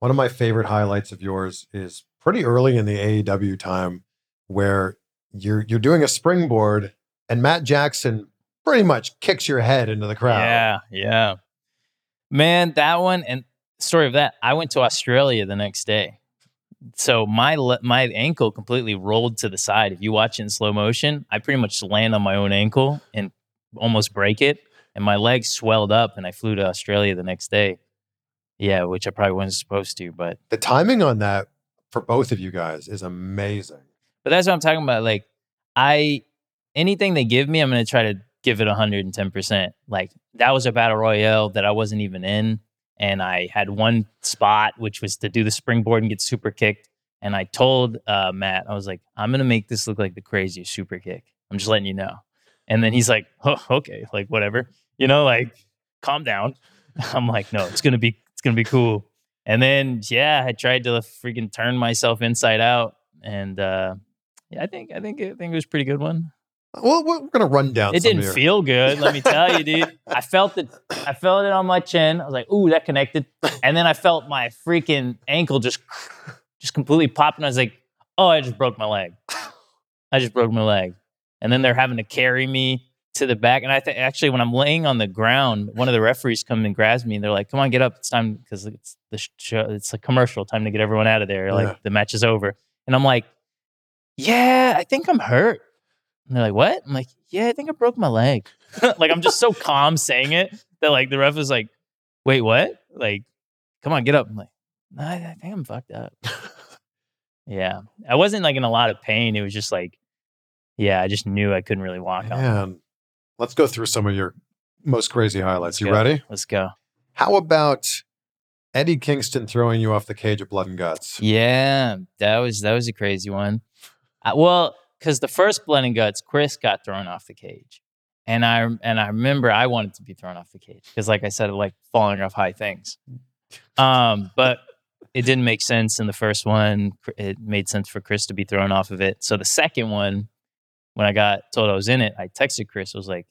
One of my favorite highlights of yours is pretty early in the AEW time where you're you're doing a springboard and Matt Jackson pretty much kicks your head into the crowd. Yeah, yeah. Man, that one and story of that, I went to Australia the next day. So my le- my ankle completely rolled to the side. If you watch it in slow motion, I pretty much land on my own ankle and almost break it. And my leg swelled up and I flew to Australia the next day. Yeah, which I probably wasn't supposed to, but The timing on that for both of you guys is amazing. But that's what I'm talking about. Like, I anything they give me, I'm gonna try to give it 110. percent Like that was a battle royale that I wasn't even in, and I had one spot which was to do the springboard and get super kicked. And I told uh, Matt, I was like, I'm gonna make this look like the craziest super kick. I'm just letting you know. And then he's like, oh, okay, like whatever, you know, like calm down. I'm like, no, it's gonna be, it's gonna be cool. And then yeah, I tried to freaking turn myself inside out, and uh, yeah, I think I think I think it was a pretty good one. Well, we're to run down. It didn't your- feel good, let me tell you, dude. I felt it. I felt it on my chin. I was like, "Ooh, that connected." And then I felt my freaking ankle just, just completely pop, and I was like, "Oh, I just broke my leg. I just broke my leg." And then they're having to carry me to the back. And I think actually, when I'm laying on the ground, one of the referees come and grabs me, and they're like, "Come on, get up. It's time because it's the show. It's a commercial. Time to get everyone out of there. Like the match is over." And I'm like, "Yeah, I think I'm hurt." And they're like, "What?" I'm like, "Yeah, I think I broke my leg." like I'm just so calm saying it that like the ref is like, "Wait, what?" Like, "Come on, get up." I'm like, "I I think I'm fucked up." yeah, I wasn't like in a lot of pain. It was just like, yeah, I just knew I couldn't really walk. Man, let's go through some of your most crazy highlights. Let's you go. ready? Let's go. How about Eddie Kingston throwing you off the cage of blood and guts? Yeah, that was that was a crazy one. Uh, well, because the first blood and guts, Chris got thrown off the cage, and I and I remember I wanted to be thrown off the cage because, like I said, I like falling off high things. Um, but it didn't make sense in the first one. It made sense for Chris to be thrown off of it. So the second one, when I got told I was in it, I texted Chris. I was like,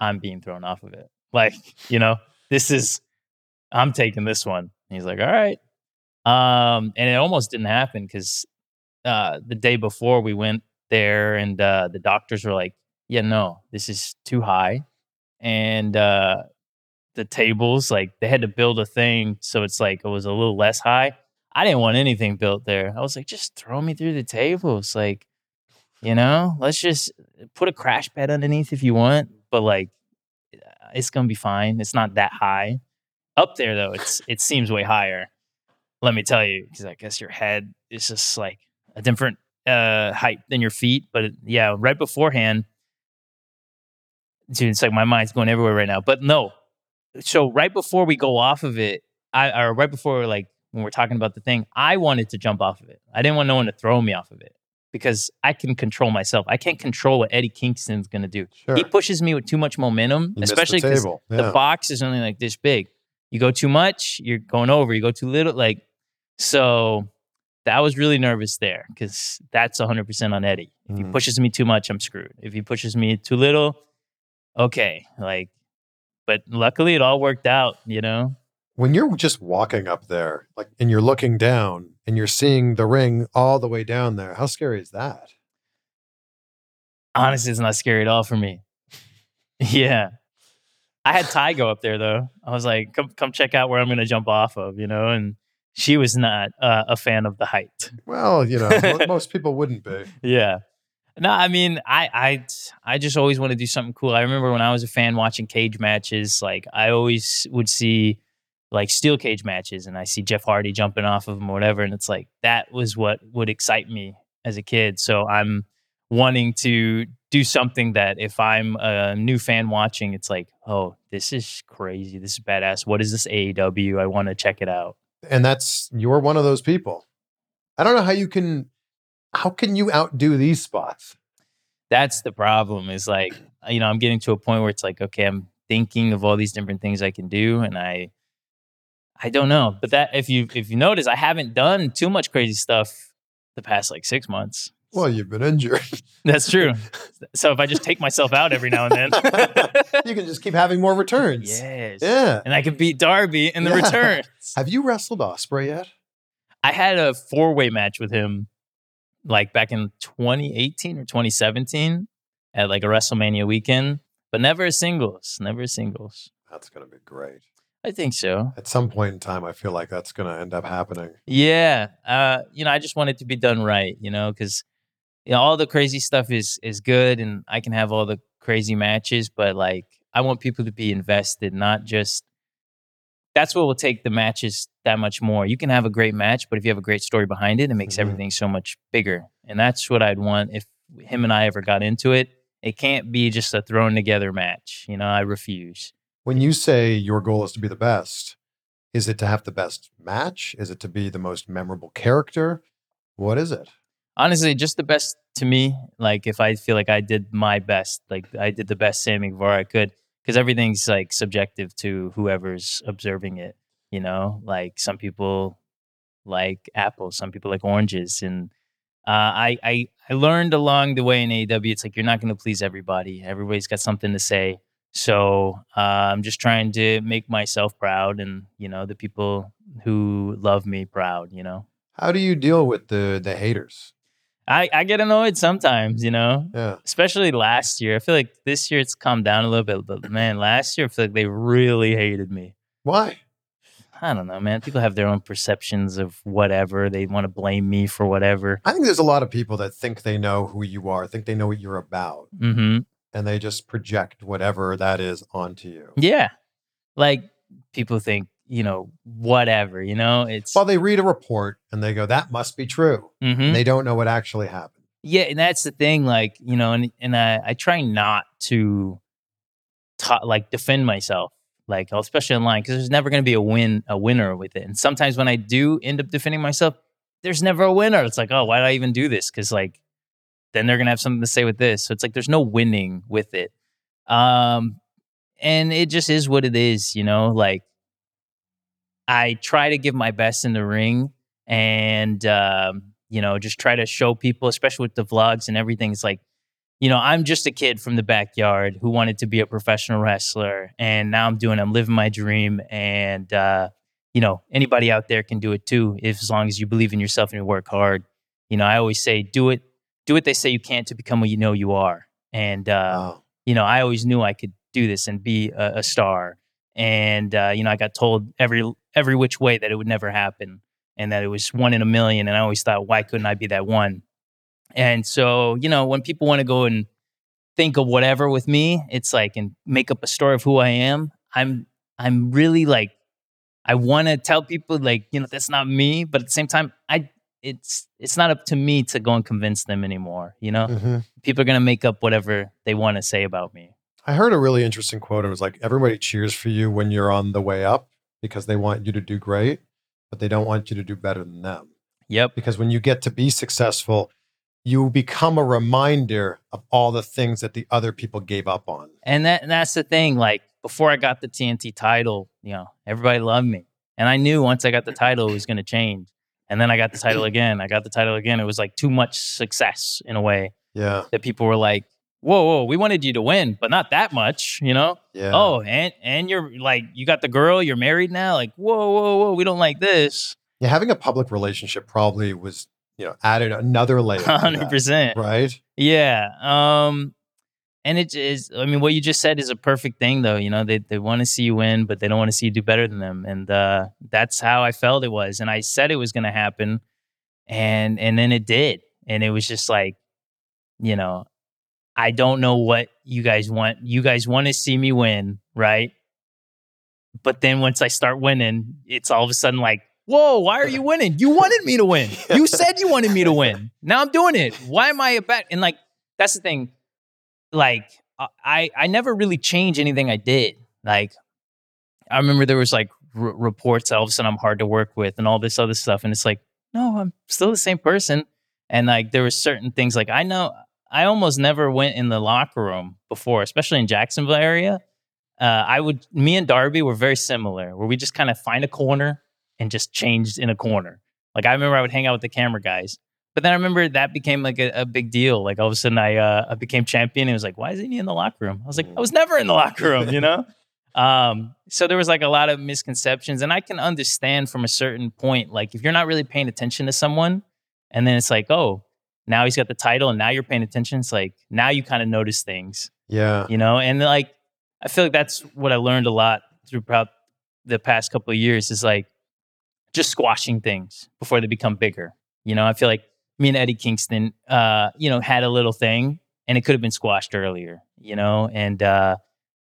"I'm being thrown off of it. Like, you know, this is I'm taking this one." And he's like, "All right." Um, and it almost didn't happen because uh, the day before we went there, and uh, the doctors were like, "Yeah, no, this is too high," and uh, the tables like they had to build a thing so it's like it was a little less high. I didn't want anything built there. I was like, just throw me through the tables, like you know, let's just put a crash pad underneath if you want, but like it's gonna be fine. It's not that high. Up there though, it's it seems way higher. Let me tell you, because I guess your head is just like a different uh height than your feet. But it, yeah, right beforehand, dude, it's like my mind's going everywhere right now. But no, so right before we go off of it, I or right before like when we're talking about the thing, I wanted to jump off of it. I didn't want no one to throw me off of it because I can control myself. I can't control what Eddie Kingston's gonna do. Sure. He pushes me with too much momentum, You especially the because the Yeah. box is only like this big. You go too much, you're going over. You go too little, like so. That was really nervous there because that's 100% on Eddie. If he Mhm. pushes me too much, I'm screwed. If he pushes me too little, okay. Like, but luckily it all worked out. You know, when you're just walking up there, like, and you're looking down and you're seeing the ring all the way down there, how scary is that? honestly, it's not scary at all for me. yeah. I had Tay go up there though. I was like, come come check out where I'm gonna jump off of, you know, and she was not uh, a fan of the height. Well, you know, most people wouldn't be. Yeah. No, I mean, I I I just always want to do something cool. I remember when I was a fan watching cage matches, like I always would see like steel cage matches and I see Jeff Hardy jumping off of them or whatever and it's like that was what would excite me as a kid. So I'm wanting to do something that if I'm a new fan watching, it's like, "Oh, this is crazy. This is badass. What is this AEW? I want to check it out." And that's, you're one of those people. I don't know how you can, how can you outdo these spots? that's the problem is like you know i'm getting to a point where it's like okay i'm thinking of all these different things i can do and i I don't know, but that if you if you notice, I haven't done too much crazy stuff the past like six months. Well, you've been injured. That's true. so if I just take myself out every now and then, you can just keep having more returns. yes, Yeah. and I can beat Darby in the Yeah. return. Have you wrestled Ospreay yet? I had a four way match with him like back in 2018 or 2017 at like a WrestleMania weekend, but never a singles, never a singles. That's going to be great. I think so. At some point in time, I feel like that's going to end up happening. Yeah. Uh, you know, I just want it to be done right, you know, because you know, all the crazy stuff is is good and I can have all the crazy matches, but like I want people to be invested, not just that's what will take the matches that much more. You can have a great match, but if you have a great story behind it, it makes Mhm. everything so much bigger. And that's what I'd want if him and I ever got into it. It can't be just a thrown together match. You know, I refuse. When you say your goal is to be the best, is it to have the best match? Is it to be the most memorable character? What is it? honestly just the best to me like if i feel like i did my best like i did the best sammy guevara i could because everything's like subjective to whoever's observing it you know like some people like apples some people like oranges and uh, I, I i learned along the way in AEW it's like you're not going to please everybody everybody's got something to say so uh, i'm just trying to make myself proud and you know the people who love me proud you know How do you deal with the the haters? I, I get annoyed sometimes, you know, Yeah. especially last year. I feel like this year it's calmed down a little bit, but man, last year I feel like they really hated me. Why? I don't know, man. People have their own perceptions of whatever. They want to blame me for whatever. I think there's a lot of people that think they know who you are, think they know what you're about, hmm and they just project whatever that is onto you. Yeah. Like people think, you know, whatever, you know, it's, Well, they read a report and they go, that must be true. Mhm. And they don't know what actually happened. Yeah, and that's the thing. Like you know, and and I I try not to, ta- like defend myself, like especially online, because there's never going to be a win a winner with it. And sometimes when I do end up defending myself, there's never a winner. It's like, oh, why did I even do this? Because like, then they're gonna have something to say with this. So it's like there's no winning with it. Um, and it just is what it is, you know. Like, I try to give my best in the ring, and um, you know, just try to show people, especially with the vlogs and everything. It's like, you know, I'm just a kid from the backyard who wanted to be a professional wrestler, and now I'm doing, I'm living my dream, and uh, you know, anybody out there can do it too, if as long as you believe in yourself and you work hard. You know, I always say, do it, do what they say you can't to become what you know you are, and uh, Oh. you know, I always knew I could do this and be a, a star. And uh, you know, I got told every every which way that it would never happen, and that it was one in a million. And I always thought, why couldn't I be that one? And so, you know, when people want to go and think of whatever with me, it's like and make up a story of who I am. I'm I'm really like I want to tell people like you know that's not me, but at the same time, I it's it's not up to me to go and convince them anymore. You know, Mhm. people are gonna make up whatever they want to say about me. I heard a really interesting quote. It was like, everybody cheers for you when you're on the way up because they want you to do great, but they don't want you to do better than them. Yep. Because when you get to be successful, you become a reminder of all the things that the other people gave up on. And that and that's the thing. Like before I got the TNT title, you know, everybody loved me, and I knew once I got the title, it was going to change. And then I got the title again. I got the title again. It was like too much success in a way Yeah. that people were like, "Whoa, whoa, we wanted you to win, but not that much," you know. Yeah. Oh, and and you're like, you got the girl, you're married now. Like, whoa, whoa, whoa, we don't like this. Yeah. Having a public relationship probably was, you know, added another layer. Hundred percent. Right. Yeah. Um and it is I mean what you just said is a perfect thing though, you know, they they want to see you win, but they don't want to see you do better than them. And uh that's how I felt it was. And I said it was going to happen and and then it did. And it was just like you know, I don't know what you guys want. You guys want to see me win, right? But then once I start winning, it's all of a sudden like, whoa, why are you winning? You wanted me to win. You said you wanted me to win. Now I'm doing it. Why am I a bet? And like, that's the thing. Like, I I never really changed anything I did. Like, I remember there was like r- reports all of a sudden I'm hard to work with and all this other stuff. And it's like, no, I'm still the same person. And like, there were certain things like I know I almost never went in the locker room before, especially in Jacksonville area. uh, I would, me and Darby were very similar, where we just kind of find a corner and just changed in a corner. Like I remember I would hang out with the camera guys, but then I remember that became like a, a big deal. Like all of a sudden I, uh, I became champion and it was like, why isn't he in the locker room? I was like, I was never in the locker room, you know? um, so there was like a lot of misconceptions and I can understand from a certain point, like if you're not really paying attention to someone and then it's like, oh, now he's got the title and now you're paying attention. It's like, now you kind of notice things, Yeah. you know? And like, I feel like that's what I learned a lot throughout the past couple of years is like just squashing things before they become bigger. You know, I feel like me and Eddie Kingston, uh, you know, had a little thing and it could have been squashed earlier, you know, and, uh,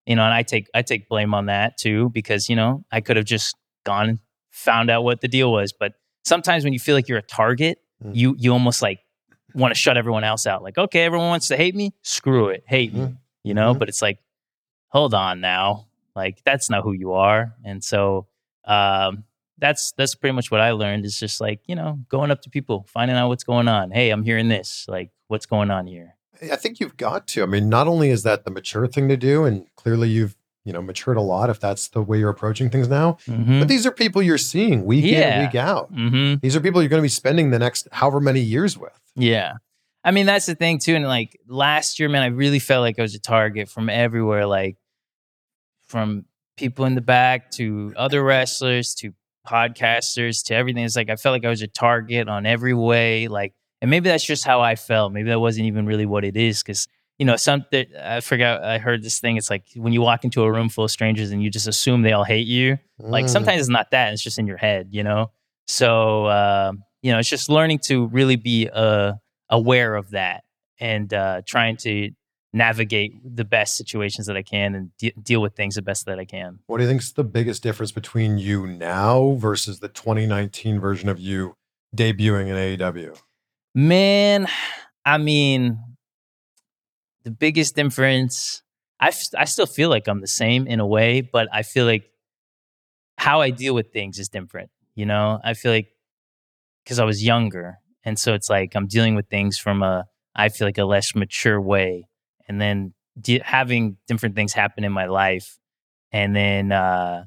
you know, and I take, I take blame on that too, because, you know, I could have just gone and found out what the deal was. But sometimes when you feel like you're a target, Mm. you, you almost like want to shut everyone else out. Like, okay, everyone wants to hate me. Screw it. Hate me, Mhm. you know, Mhm. but it's like, hold on now. Like that's not who you are. And so, um, that's that's pretty much what I learned is just like you know going up to people finding out what's going on hey i'm hearing this like what's going on here I think you've got to. I mean, not only is that the mature thing to do, and clearly you've, you know, matured a lot if that's the way you're approaching things now. mm-hmm. But these are people you're seeing week in, week out. Mm-hmm. These are people you're going to be spending the next however many years with. yeah i mean that's the thing too and like last year man i really felt like i was a target from everywhere like from people in the back to other wrestlers to podcasters to everything it's like i felt like i was a target on every way like and maybe that's just how i felt maybe that wasn't even really what it is because you know something i forgot i heard this thing it's like when you walk into a room full of strangers and you just assume they all hate you like Mm. sometimes it's not that; it's just in your head, you know. So um, you know, it's just learning to really be uh, aware of that and uh, trying to navigate the best situations that I can and de- deal with things the best that I can. What do you think is the biggest difference between you now versus the 2019 version of you debuting in AEW? Man, I mean, the biggest difference. I f- I still feel like I'm the same in a way, but I feel like how I deal with things is different. You know, I feel like because I was younger, and so it's like I'm dealing with things from a I feel like a less mature way, and then having different things happen in my life, and then uh,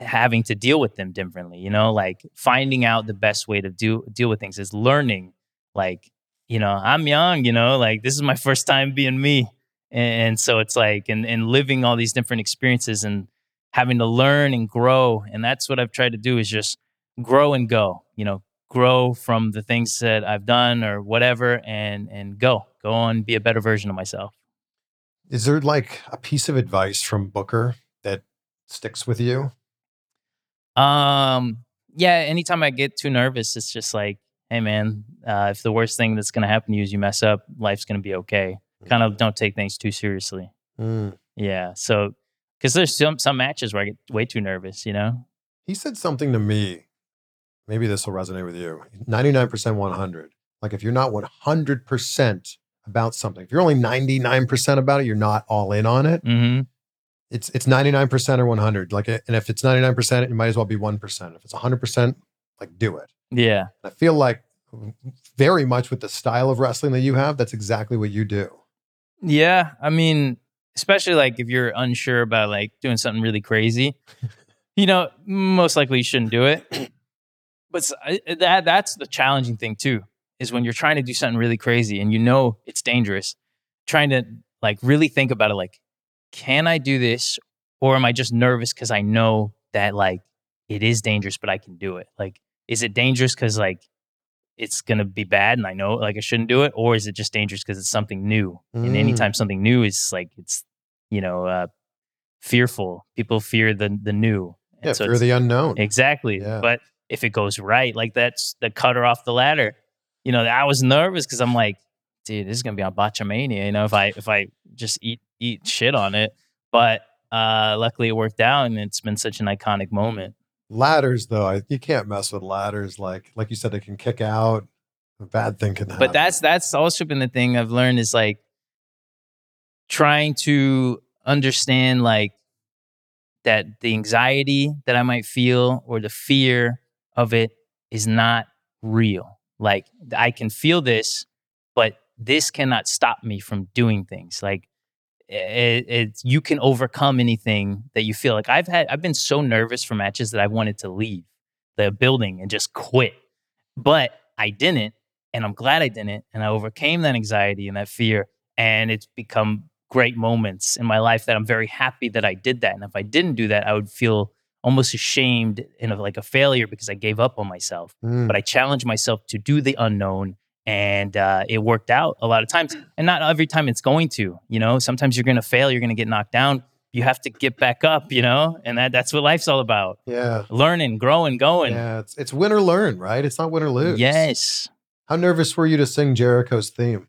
having to deal with them differently. You know, like finding out the best way to do deal with things is learning. Like, you know, I'm young. You know, like this is my first time being me, and, and so it's like and and living all these different experiences and having to learn and grow. And that's what I've tried to do is just grow and go. You know, grow from the things that I've done or whatever, and and go go on, be a better version of myself. Is there like a piece of advice from Booker that sticks with you? Um, yeah. Anytime I get too nervous, it's just like, hey, man, uh, if the worst thing that's gonna happen to you is you mess up, life's gonna be okay. Kind of don't take things too seriously. Mm. Yeah. So, because there's some some matches where I get way too nervous. You know. He said something to me. Maybe this will resonate with you. 99% 100. Like if you're not 100% about something, if you're only 99% about it, you're not all in on it. Mm-hmm. It's it's 99% or 100. Like and if it's 99%, it might as well be 1%. If it's 100%, like do it. Yeah. I feel like very much with the style of wrestling that you have, that's exactly what you do. Yeah, I mean, especially like if you're unsure about like doing something really crazy, you know, most likely you shouldn't do it. But that that's the challenging thing too, is when you're trying to do something really crazy and you know it's dangerous, trying to like really think about it like can I do this or am I just nervous cuz I know that like it is dangerous but I can do it. Like is it dangerous cuz like it's going to be bad and I know like I shouldn't do it or is it just dangerous cuz it's something new? And Mm. anytime something new is like it's you know uh fearful. People fear the the new. And Yeah, so fear the unknown. Exactly. Yeah. But if it goes right, like that's the cutter off the ladder. You know, I was nervous because I'm like, dude, this is gonna be on Botchamania. You know, if I if I just eat eat shit on it. But uh luckily it worked out and it's been such an iconic moment. Ladders, though, I, you can't mess with ladders. Like like you said, they can kick out. A bad thing can happen. But that's that's also been the thing I've learned is like trying to understand like that the anxiety that I might feel or the fear of it is not real. Like I can feel this, but this cannot stop me from doing things. Like it, it's you can overcome anything that you feel like I've had. I've been so nervous for matches that I wanted to leave the building and just quit, but I didn't, and I'm glad I didn't, and I overcame that anxiety and that fear, and it's become great moments in my life that I'm very happy that I did that. And if I didn't do that, I would feel almost ashamed and of like a failure because I gave up on myself. Mm. But I challenged myself to do the unknown and uh, it worked out a lot of times. And not every time it's going to, you know, sometimes you're going to fail, you're going to get knocked down. You have to get back up, you know, and that, that's what life's all about yeah. learning, growing, going. Yeah, it's it's win or learn, right? It's not win or lose. Yes. How nervous were you to sing Jericho's theme?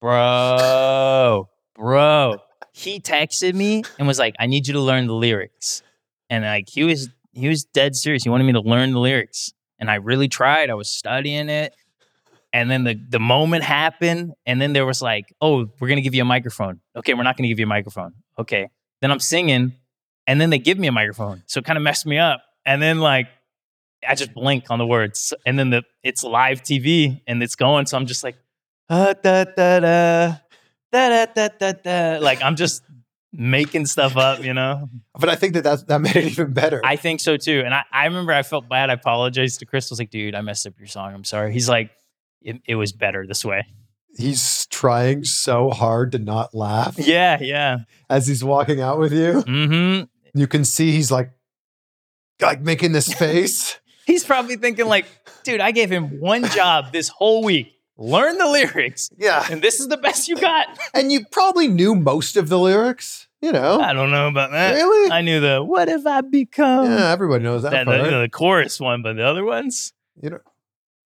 bro, bro. He texted me and was like, "I need you to learn the lyrics," and like he was he was dead serious. He wanted me to learn the lyrics, and I really tried. I was studying it, and then the the moment happened, and then there was like, "Oh, we're gonna give you a microphone." Okay, we're not gonna give you a microphone. Okay, then I'm singing, and then they give me a microphone, so it kind of messed me up. And then like, I just blink on the words, and then the it's live TV and it's going, so I'm just like, ah, da da da. Da, da, da, da, da. Like I'm just making stuff up, you know? But I think that that, that made it even better. I think so too. And I, I remember I felt bad. I apologized to Chris. I was like, dude, I messed up your song. I'm sorry. He's like, it, it was better this way. he's trying so hard to not laugh Yeah, yeah. as he's walking out with you. Mm-hmm. You can see he's like, like making this face. He's probably thinking like, dude, I gave him one job this whole week. Learn the lyrics. yeah, And this is the best you got. and you probably knew most of the lyrics. You know, I don't know about that. really? I knew the what have I become? yeah, everybody knows that, that, part. the, the chorus one, but the other ones, you know,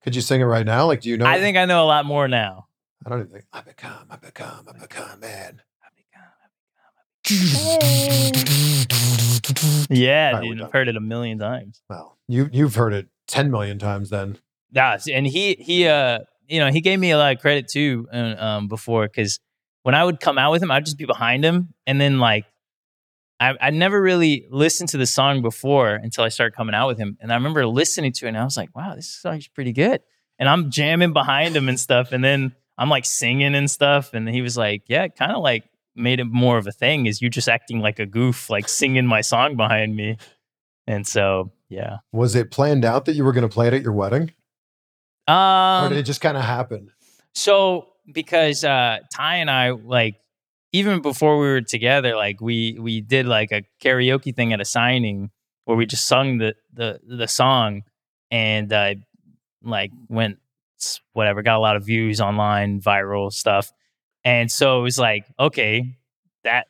could you sing it right now? Like, do you know? I think I know a lot more now. I don't even think I become, I become, I become man. Yeah, right, dude. I've heard it a million times. Well, you you've heard it ten million times then. Yeah, and he he uh you know he gave me a lot of credit too uh, um before because when I would come out with him, I'd just be behind him, and then like I I never really listened to the song before until I started coming out with him, and I remember listening to it, and I was like, wow, this song's pretty good, and I'm jamming behind him and stuff, and then I'm like singing and stuff, and he was like, yeah, kind of like made it more of a thing is you just acting like a goof, like singing my song behind me, and so yeah. Was it planned out that you were going to play it at your wedding, or Um, did it just kind of happen? So because uh Tay and I like even before we were together, like we we did like a karaoke thing at a signing where we just sung the the the song and uh like went whatever, got a lot of views online, viral stuff. And so it was like, okay, that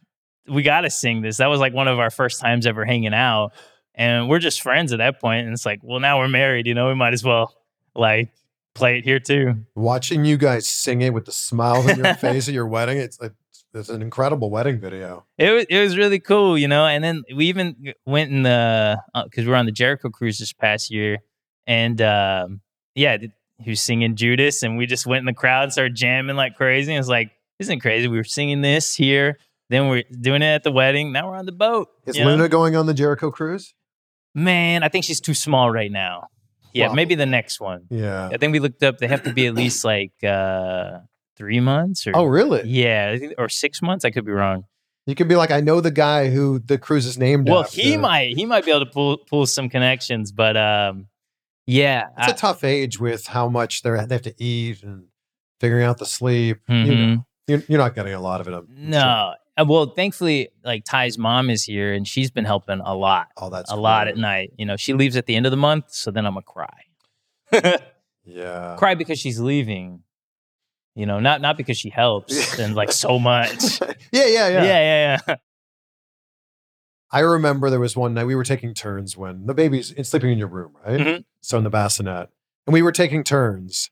we gotta sing this. That was like one of our first times ever hanging out. And we're just friends at that point. And it's like, well, now we're married, you know, we might as well like play it here too. Watching you guys sing it with the smile on your face at your wedding, it's like it's an incredible wedding video. It was it was really cool, you know. And then we even went in the because we were on the Jericho cruise this past year, and um, yeah, he was singing Judas, and we just went in the crowd, and started jamming like crazy. And it's like, isn't it crazy? We were singing this here, then we're doing it at the wedding. Now we're on the boat. Is you know? Luna going on the Jericho cruise? Man, I think she's too small right now. Yeah, Wow. maybe the next one. Yeah. I think we looked up. They have to be at least like uh, three months or Oh, really? yeah, or six months. I could be wrong. You could be like, I know the guy who the cruise is named Well, after. he might he might be able to pull pull some connections, but um, yeah, It's a tough age with how much they're they have to eat and figuring out the sleep. I- You know, you're, you're not getting a lot of it. I'm no. Uh, Well, thankfully, like Tay's mom is here, and she's been helping a lot, Oh, that's a lot at night. You know, she leaves at the end of the month, so then I'm gonna cry, Yeah. cry because she's leaving. You know, not not because she helps and like so much. yeah, yeah, yeah, yeah, yeah, yeah. I remember there was one night we were taking turns when the baby's in- sleeping in your room, right? Mhm. So in the bassinet, and we were taking turns,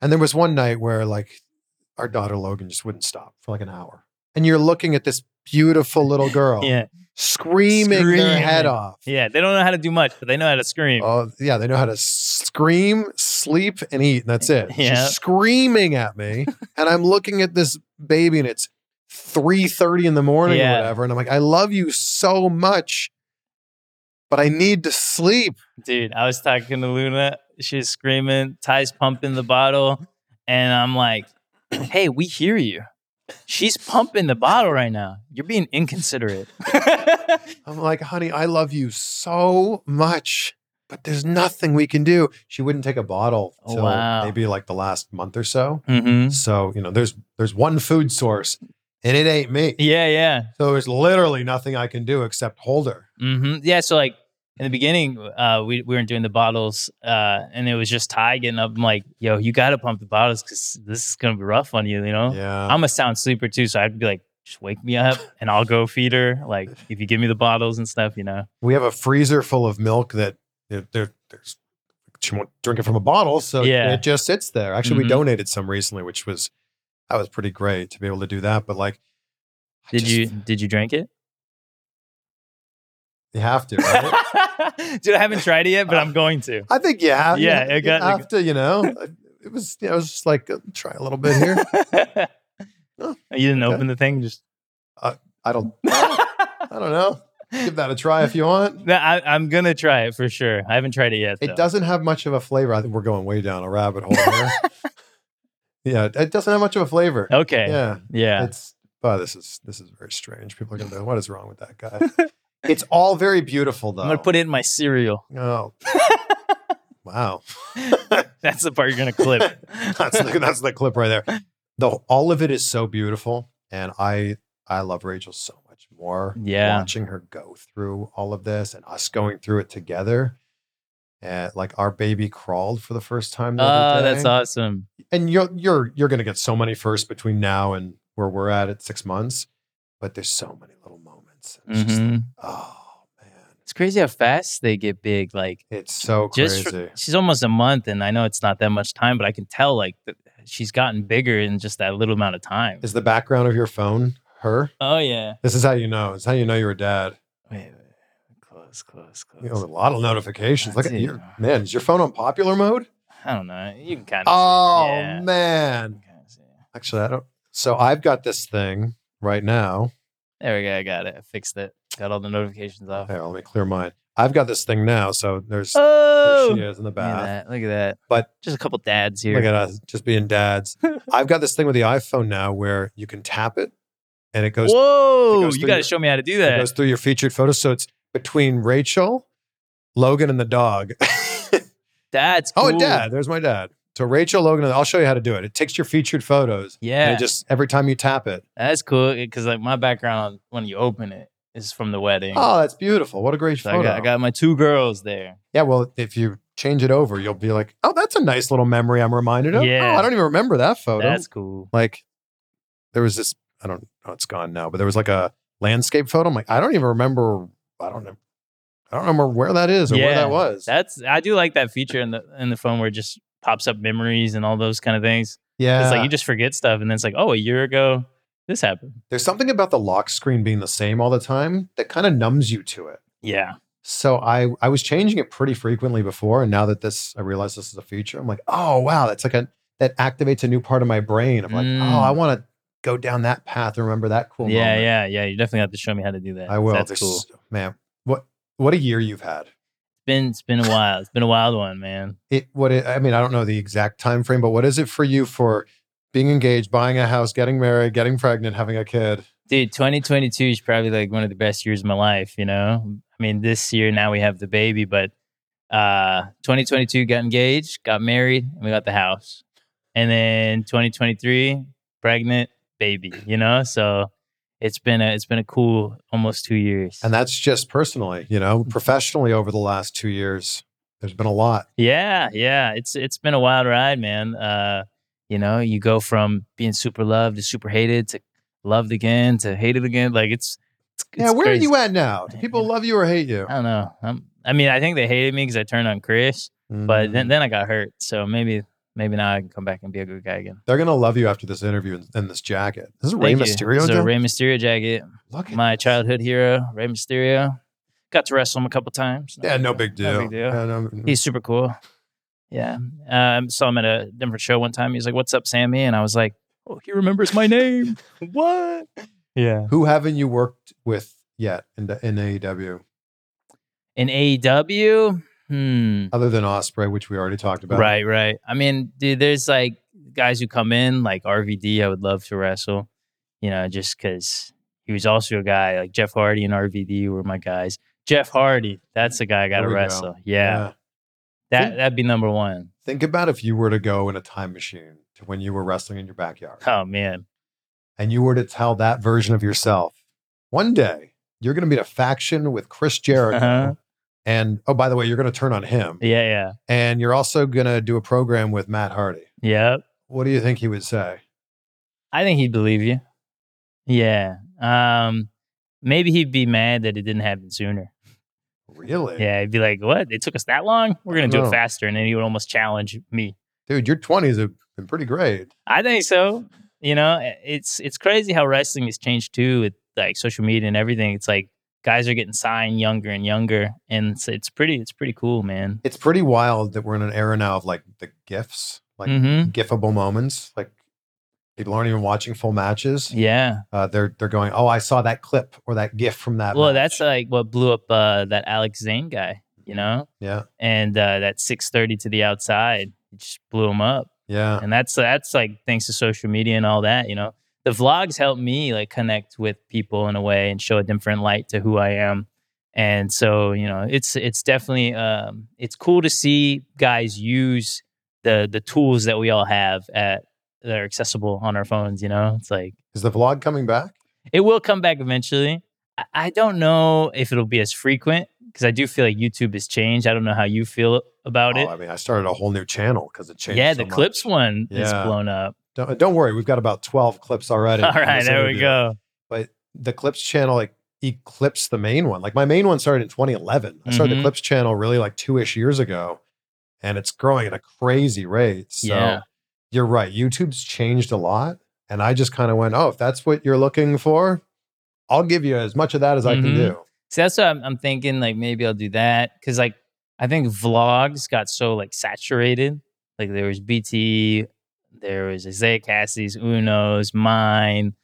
and there was one night where like our daughter Logan just wouldn't stop for like an hour, and you're looking at this beautiful little girl, yeah, screaming, their head off. yeah. They don't know how to do much, but they know how to scream. Oh yeah, they know how to scream, sleep, and eat, and that's it. Yeah. She's screaming at me, and I'm looking at this baby, and it's three thirty in the morning Yeah. or whatever, and I'm like, I love you so much, but I need to sleep. Dude, I was talking to Luna. She's screaming. Tay's pumping the bottle. And I'm like, hey, we hear you. She's pumping the bottle right now. You're being inconsiderate. I'm like, honey, I love you so much, but there's nothing we can do. She wouldn't take a bottle Oh, till wow. maybe like the last month or so. hmm So, you know, there's there's one food source and it ain't me. Yeah, yeah. So there's literally nothing I can do except hold her. hmm Yeah. So like in the beginning, uh, we we weren't doing the bottles, uh, and it was just Tay getting up. I'm like, yo, you got to pump the bottles because this is gonna be rough on you. You know. Yeah. I'm a sound sleeper too, so I'd be like, just wake me up and I'll go feed her. Like if you give me the bottles and stuff, you know. we have a freezer full of milk that there, there- there's she won't drink it from a bottle, so Yeah. it just sits there. Actually, Mhm. we donated some recently, which was that was pretty great to be able to do that. But like, I Did just- you did you drink it? You have to. Right? Dude, I haven't tried it yet, but I'm going to. I think you have. Yeah, you, it you got- have to. You know, it was. Know, it was just like uh, try a little bit here. Oh, you didn't okay. open the thing, just. I don't. I don't know. Give that a try if you want. No, I, I'm gonna try it for sure. I haven't tried it yet. It though. doesn't have much of a flavor. I think we're going way down a rabbit hole here. yeah, it doesn't have much of a flavor. Okay. Yeah, Yeah. it's. Oh, this is this is very strange. People are gonna be, what is wrong with that guy? It's all very beautiful though. I'm gonna put it in my cereal. Oh, wow. That's the part you're gonna clip. that's the, that's the clip right there. The all of it is so beautiful, and I I love Rachel so much more. Yeah. watching her go through all of this and us going through it together. And like our baby crawled for the first time. The Oh, that's awesome. And you're you're you're gonna get so many firsts between now and where we're at at six months, but there's so many little moments. It's just like, mm-hmm. oh man, It's crazy how fast they get big. Like it's so crazy. for, she's almost a month, and I know it's not that much time, but I can tell like she's gotten bigger in just that little amount of time. is the background of your phone her? Oh yeah. This is how you know. It's how you know you're a dad. Wait, wait, wait. close, close, close. You know, a lot of notifications. Look at your man. Is your phone on popular mode? I don't know. You can kind of. Oh yeah. man. Actually, I don't. So I've got this thing right now. There we go. I got it. I fixed it. Got all the notifications off. Here, let me clear mine. I've got this thing now. So there's Oh, there she oh! is in the Look at bath. that. Look at that. But Just a couple dads here. look at us just being dads. I've got this thing with the iPhone now where you can tap it and it goes, Whoa! goes You got to show me how to do that. it goes through your featured photos. So it's between Rachel, Logan, and the dog. That's oh, and dad. There's my dad. So Rachel, Logan, I'll show you how to do it. It takes your featured photos. And Yeah, it just every time you tap it. that's cool. Because like my background on when you open it is from the wedding. Oh, that's beautiful. What a great so photo. I got, I got my two girls there. Yeah, well, if you change it over, you'll be like, oh, that's a nice little memory I'm reminded of. Yeah. Oh, I don't even remember that photo. That's cool. like, there was this, I don't know, it's gone now, but there was like a landscape photo. I'm like, I don't even remember, I don't know. I don't remember where that is or where that was. That's I do like that feature in the in the phone where it just pops up memories and all those kind of things. yeah. It's like you just forget stuff, and then it's like, oh, a year ago, this happened. There's something about the lock screen being the same all the time that kind of numbs you to it. Yeah, So I I was changing it pretty frequently before, and now that this I realize this is a feature, I'm like, oh wow, that's like a that activates a new part of my brain. I'm like, Mm. oh, I want to go down that path and remember that cool. yeah, moment. yeah, yeah. You definitely have to show me how to do that. I will. That's There's- cool. man. What what a year you've had. Been it's been a while. It's been a wild one, man. It what it, I mean, I don't know the exact time frame, but what is it for you for being engaged, buying a house, getting married, getting pregnant, having a kid? Dude, 2022 is probably like one of the best years of my life, you know? I mean, this year now we have the baby, but uh 2022 got engaged, got married, and we got the house. And then 2023 pregnant, baby, you know? So it's been a it's been a cool almost 2 years. And that's just personally, you know, professionally over the last two years. There's been a lot. Yeah, yeah. It's it's been a wild ride, man. Uh, you know, you go from being super loved to super hated to loved again to hated again. Like it's, it's Yeah, it's where crazy. are you at now? Do people love you or hate you? I don't know. i I mean, I think they hated me because I turned on Chris, but Mm. then then I got hurt. So maybe maybe now I can come back and be a good guy again. they're gonna love you after this interview and, and this jacket. This is Rey Thank you. Mysterio. It's a jacket? Rey Mysterio jacket. Look at My this. childhood hero, Rey Mysterio. Got to wrestle him a couple times. Yeah, no big deal. No big deal. Yeah, no- He's super cool. Yeah. Um, saw him at a different show one time. He was like, What's up, Sammy? And I was like, Oh, he remembers my name. what? Yeah. Who haven't you worked with yet in the, in AEW In AEW? Hmm. other than Ospreay, which we already talked about? Right, right. I mean, dude, there's like guys who come in, like RVD, I would love to wrestle. you know, just because he was also a guy like Jeff Hardy and RVD were my guys. Jeff Hardy, that's the guy I got to we go. wrestle. Yeah, that Think- that'd be number one. Think about if you were to go in a time machine to when you were wrestling in your backyard Oh man, and you were to tell that version of yourself, one day you're going to be in a faction with Chris Jericho. Uh-huh. And oh, by the way, you're going to turn on him. yeah, yeah, And you're also going to do a program with Matt Hardy. yep. What do you think he would say? I think he'd believe you. Yeah. Um, maybe he'd be mad that it didn't happen sooner. Really? Yeah, he'd be like, "What? It took us that long? We're gonna do know. it faster." And then he would almost challenge me. Dude, your 20s have been pretty great. I think so. You know, it's it's crazy how wrestling has changed too with like social media and everything. It's like guys are getting signed younger and younger, and it's, it's pretty it's pretty cool, man. It's pretty wild that we're in an era now of like the GIFs, like mm-hmm. gifable moments. Like people aren't even watching full matches. Yeah. Uh, they're they're going, oh, I saw that clip or that GIF from that. Well, match." that's like what blew up uh, that Alex Zayne guy. You know, yeah, and uh, that six thirty to the outside just blew him up. yeah. and that's that's like thanks to social media and all that you know the vlogs help me like connect with people in a way and show a different light to who i am and so you know it's it's definitely um it's cool to see guys use the the tools that we all have at that are accessible on our phones you know it's like Is the vlog coming back? it will come back eventually i, I don't know if it'll be as frequent because i do feel like youtube has changed i don't know how you feel about Oh, it I mean, I started a whole new channel because it changed. yeah so the much. clips one is blown up Don't, don't worry, we've got about twelve clips already. All right, on right this there we go But the clips channel like eclipsed the main one. Like my main one started in 2011. I started the clips channel really like two ish years ago, and it's growing at a crazy rate. So Yeah. you're right. YouTube's changed a lot, and I just kind of went, oh, if that's what you're looking for, I'll give you as much of that as I can Mhm. do. See, that's what I'm, I'm thinking. Like maybe I'll do that because like I think vlogs got so like saturated. Like there was BT, there was Isaiah Kassidy's, Uno's, mine,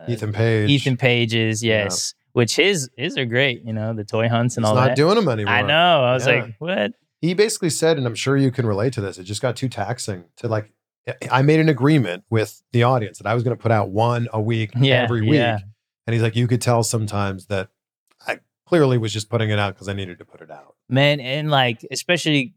uh, Ethan Page, Ethan Page's, Yeah. yes. Which his his are great. You know the toy hunts and he's all not that. doing them anymore. I know. I was Yeah. like, what? he basically said, and I'm sure you can relate to this, it just got too taxing to like. I made an agreement with the audience that I was going to put out one a week Yeah, every week. yeah. And he's like, you could tell sometimes that I clearly was just putting it out because I needed to put it out. man and like especially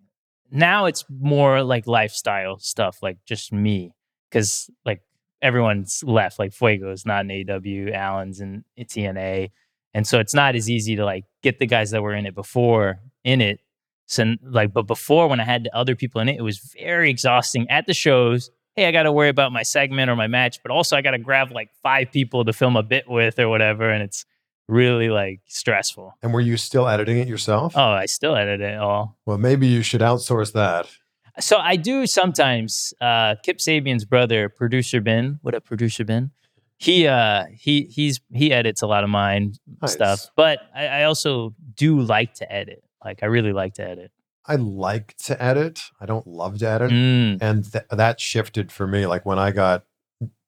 now it's more like lifestyle stuff like just me because like everyone's left like fuego's not in AEW allen's in tna and so it's not as easy to like get the guys that were in it before in it so like but before when i had the other people in it it was very exhausting at the shows. Hey i gotta worry about my segment or my match but also i gotta grab like five people to film a bit with or whatever and it's really like stressful And were you still editing it yourself? oh i still edit it all Well, maybe you should outsource that. So I do sometimes. Uh, Kip Sabian's brother, producer Ben, what up, producer Ben? He uh he he's he edits a lot of mine Nice. stuff, but I, I also do like to edit. Like I really like to edit. I like to edit. I don't love to edit. Mm, And th- that shifted for me. Like when I got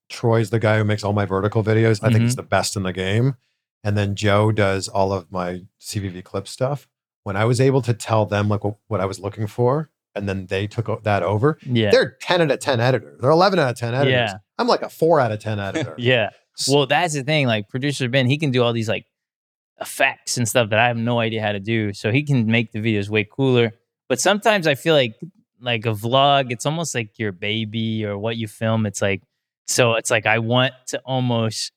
Troy's the guy who makes all my vertical videos. I think Mm-hmm. he's the best in the game. And then Joe does all of my CVV clip stuff. When I was able to tell them like what, what I was looking for, and then they took o- that over, yeah, they're 10 out of 10 editors. They're 11 out of 10 editors. Yeah. I'm like a four out of 10 editor. yeah. Well, that's the thing. Like producer Ben, he can do all these like effects and stuff that I have no idea how to do. So he can make the videos way cooler. But sometimes I feel like like a vlog, it's almost like your baby or what you film. It's like so it's like I want to almost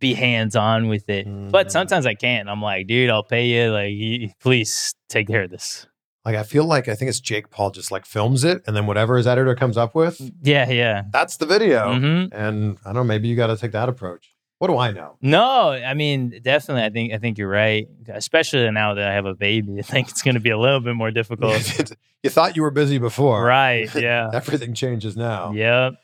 be hands on with it. But Mhm. sometimes I can't. I'm like, dude, I'll pay you. Like, y- please take care of this. Like I feel like I think it's Jake Paul just like films it, and then whatever his editor comes up with, Yeah, yeah. that's the video. hmm And I don't know, maybe you got to take that approach. What do I know? No, I mean, definitely. I think I think you're right. Especially now that I have a baby, I think it's going to be a little bit more difficult. you thought you were busy before, right? Yeah. Everything changes now. Yep.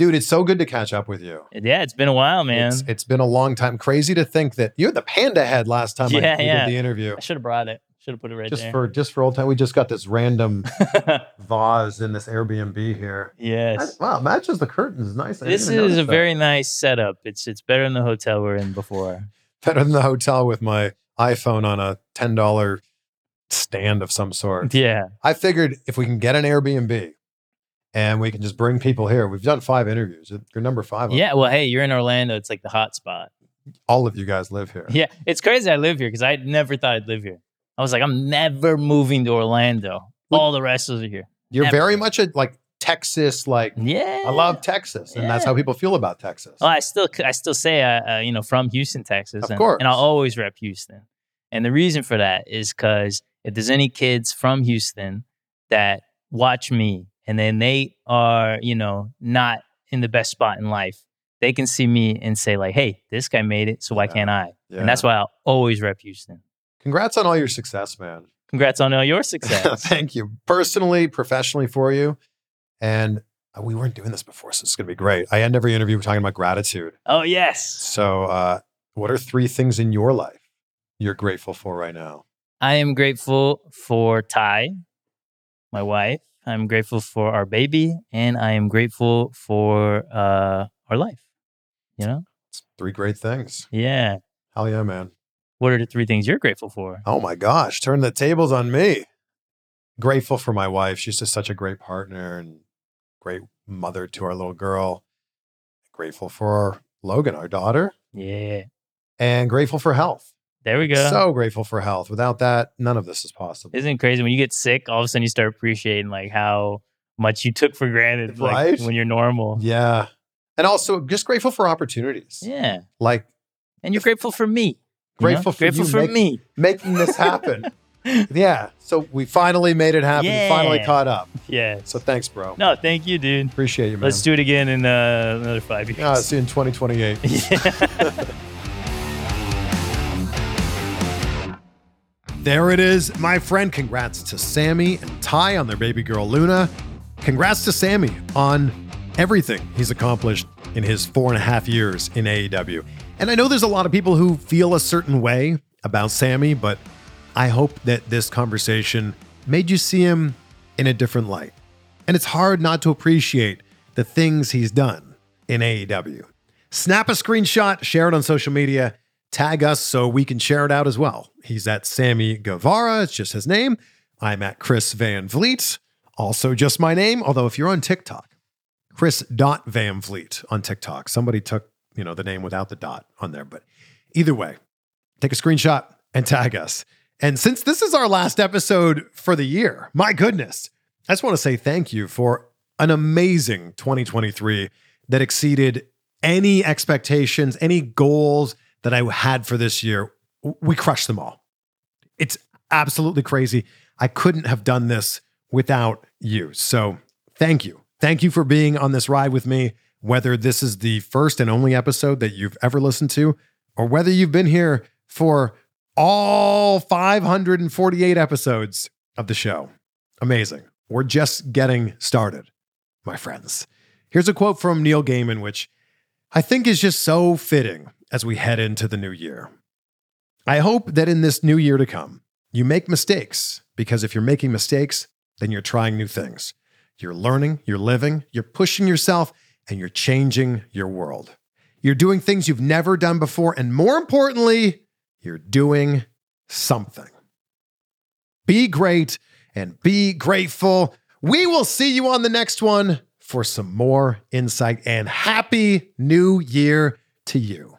Dude, it's so good to catch up with you. Yeah. It's been a while, man. It's, it's been a long time. Crazy to think that you had the panda head last time Yeah, I, we yeah. did the interview. I should have brought it. Should have put it right just there. for just for old time, we just got this random vase in this Airbnb here. Yes. wow, matches the curtains. Nice. I didn't This even is notice a that. very nice setup. It's it's better than the hotel we're in before. better than the hotel with my iPhone on a ten dollar stand of some sort. Yeah. I figured if we can get an Airbnb and we can just bring people here. We've done five interviews. You're number five. Yeah. Well, hey, you're in Orlando. It's like the hot spot. All of you guys live here. Yeah. It's crazy I live here because I never thought I'd live here. I was like, I'm never moving to Orlando. Well- All the rest wrestlers are here. You're Never. very much a like Texas, like Yeah. I love Texas, and that's how people feel about Texas. Well, I still, I still say, uh, uh, you know, from Houston, Texas, Of and, course. and I'll always rep Houston. And the reason for that is because if there's any kids from Houston that watch me and then they are, you know, not in the best spot in life, they can see me and say like, "Hey, this guy made it, so why Yeah. can't I?" Yeah. And that's why I'll always rep Houston. Congrats on all your success, man. Congrats on all your success. Thank you, personally, professionally, for you. And uh, we weren't doing this before, so it's going to be great. I end every interview talking about gratitude. oh yes, So, uh, what are three things in your life you're grateful for right now? I am grateful for Tay, my wife. I'm grateful for our baby, and I am grateful for uh, our life. You know, It's three great things. yeah. Hell yeah, man. What are the three things you're grateful for? Oh my gosh, turn the tables on me. Grateful for my wife. She's just such a great partner and great mother to our little girl. Grateful for Logan, our daughter, Yeah, and grateful for health. There we go. So grateful for health. Without that, none of this is possible. Isn't it crazy when you get sick? All of a sudden, you start appreciating like how much you took for granted, like, when you're normal. Yeah. And also just grateful for opportunities. Yeah, Like and you're grateful for me. you know? Grateful for grateful you for make- me. making this happen. yeah. So we finally made it happen. We finally caught up. Yeah. So thanks, bro. No, thank you, dude. Appreciate you, man. Let's do it again in uh, another five years. Yeah, see you in 2028. Yeah. There it is, my friend. Congrats to Sammy and Tay on their baby girl Luna. Congrats to Sammy on everything he's accomplished in his four and a half years in AEW. And I know there's a lot of people who feel a certain way about Sammy, but I hope that this conversation made you see him in a different light. And it's hard not to appreciate the things he's done in AEW. Snap a screenshot, share it on social media, tag us so we can share it out as well. He's at Sammy Guevara, it's just his name. I'm at Chris Van Vliet, also just my name. Although if you're on TikTok, Chris dot Van Vliet on TikTok. Somebody took, you know, the name without the dot on there. But either way, take a screenshot and tag us. And since this is our last episode for the year, my goodness, I just want to say thank you for an amazing 2023 that exceeded any expectations, any goals that I had for this year. We crushed them all. It's absolutely crazy. I couldn't have done this without you. So thank you. Thank you for being on this ride with me, whether this is the first and only episode that you've ever listened to, or whether you've been here for all 548 episodes of the show. Amazing. We're just getting started, my friends. Here's a quote from Neil Gaiman, which I think is just so fitting as we head into the new year. I hope that in this new year to come, you make mistakes because if you're making mistakes, then you're trying new things. You're learning, you're living, you're pushing yourself, and you're changing your world. You're doing things you've never done before, and more importantly, you're doing something. Be great and be grateful. We will see you on the next one for some more insight and happy new year to you.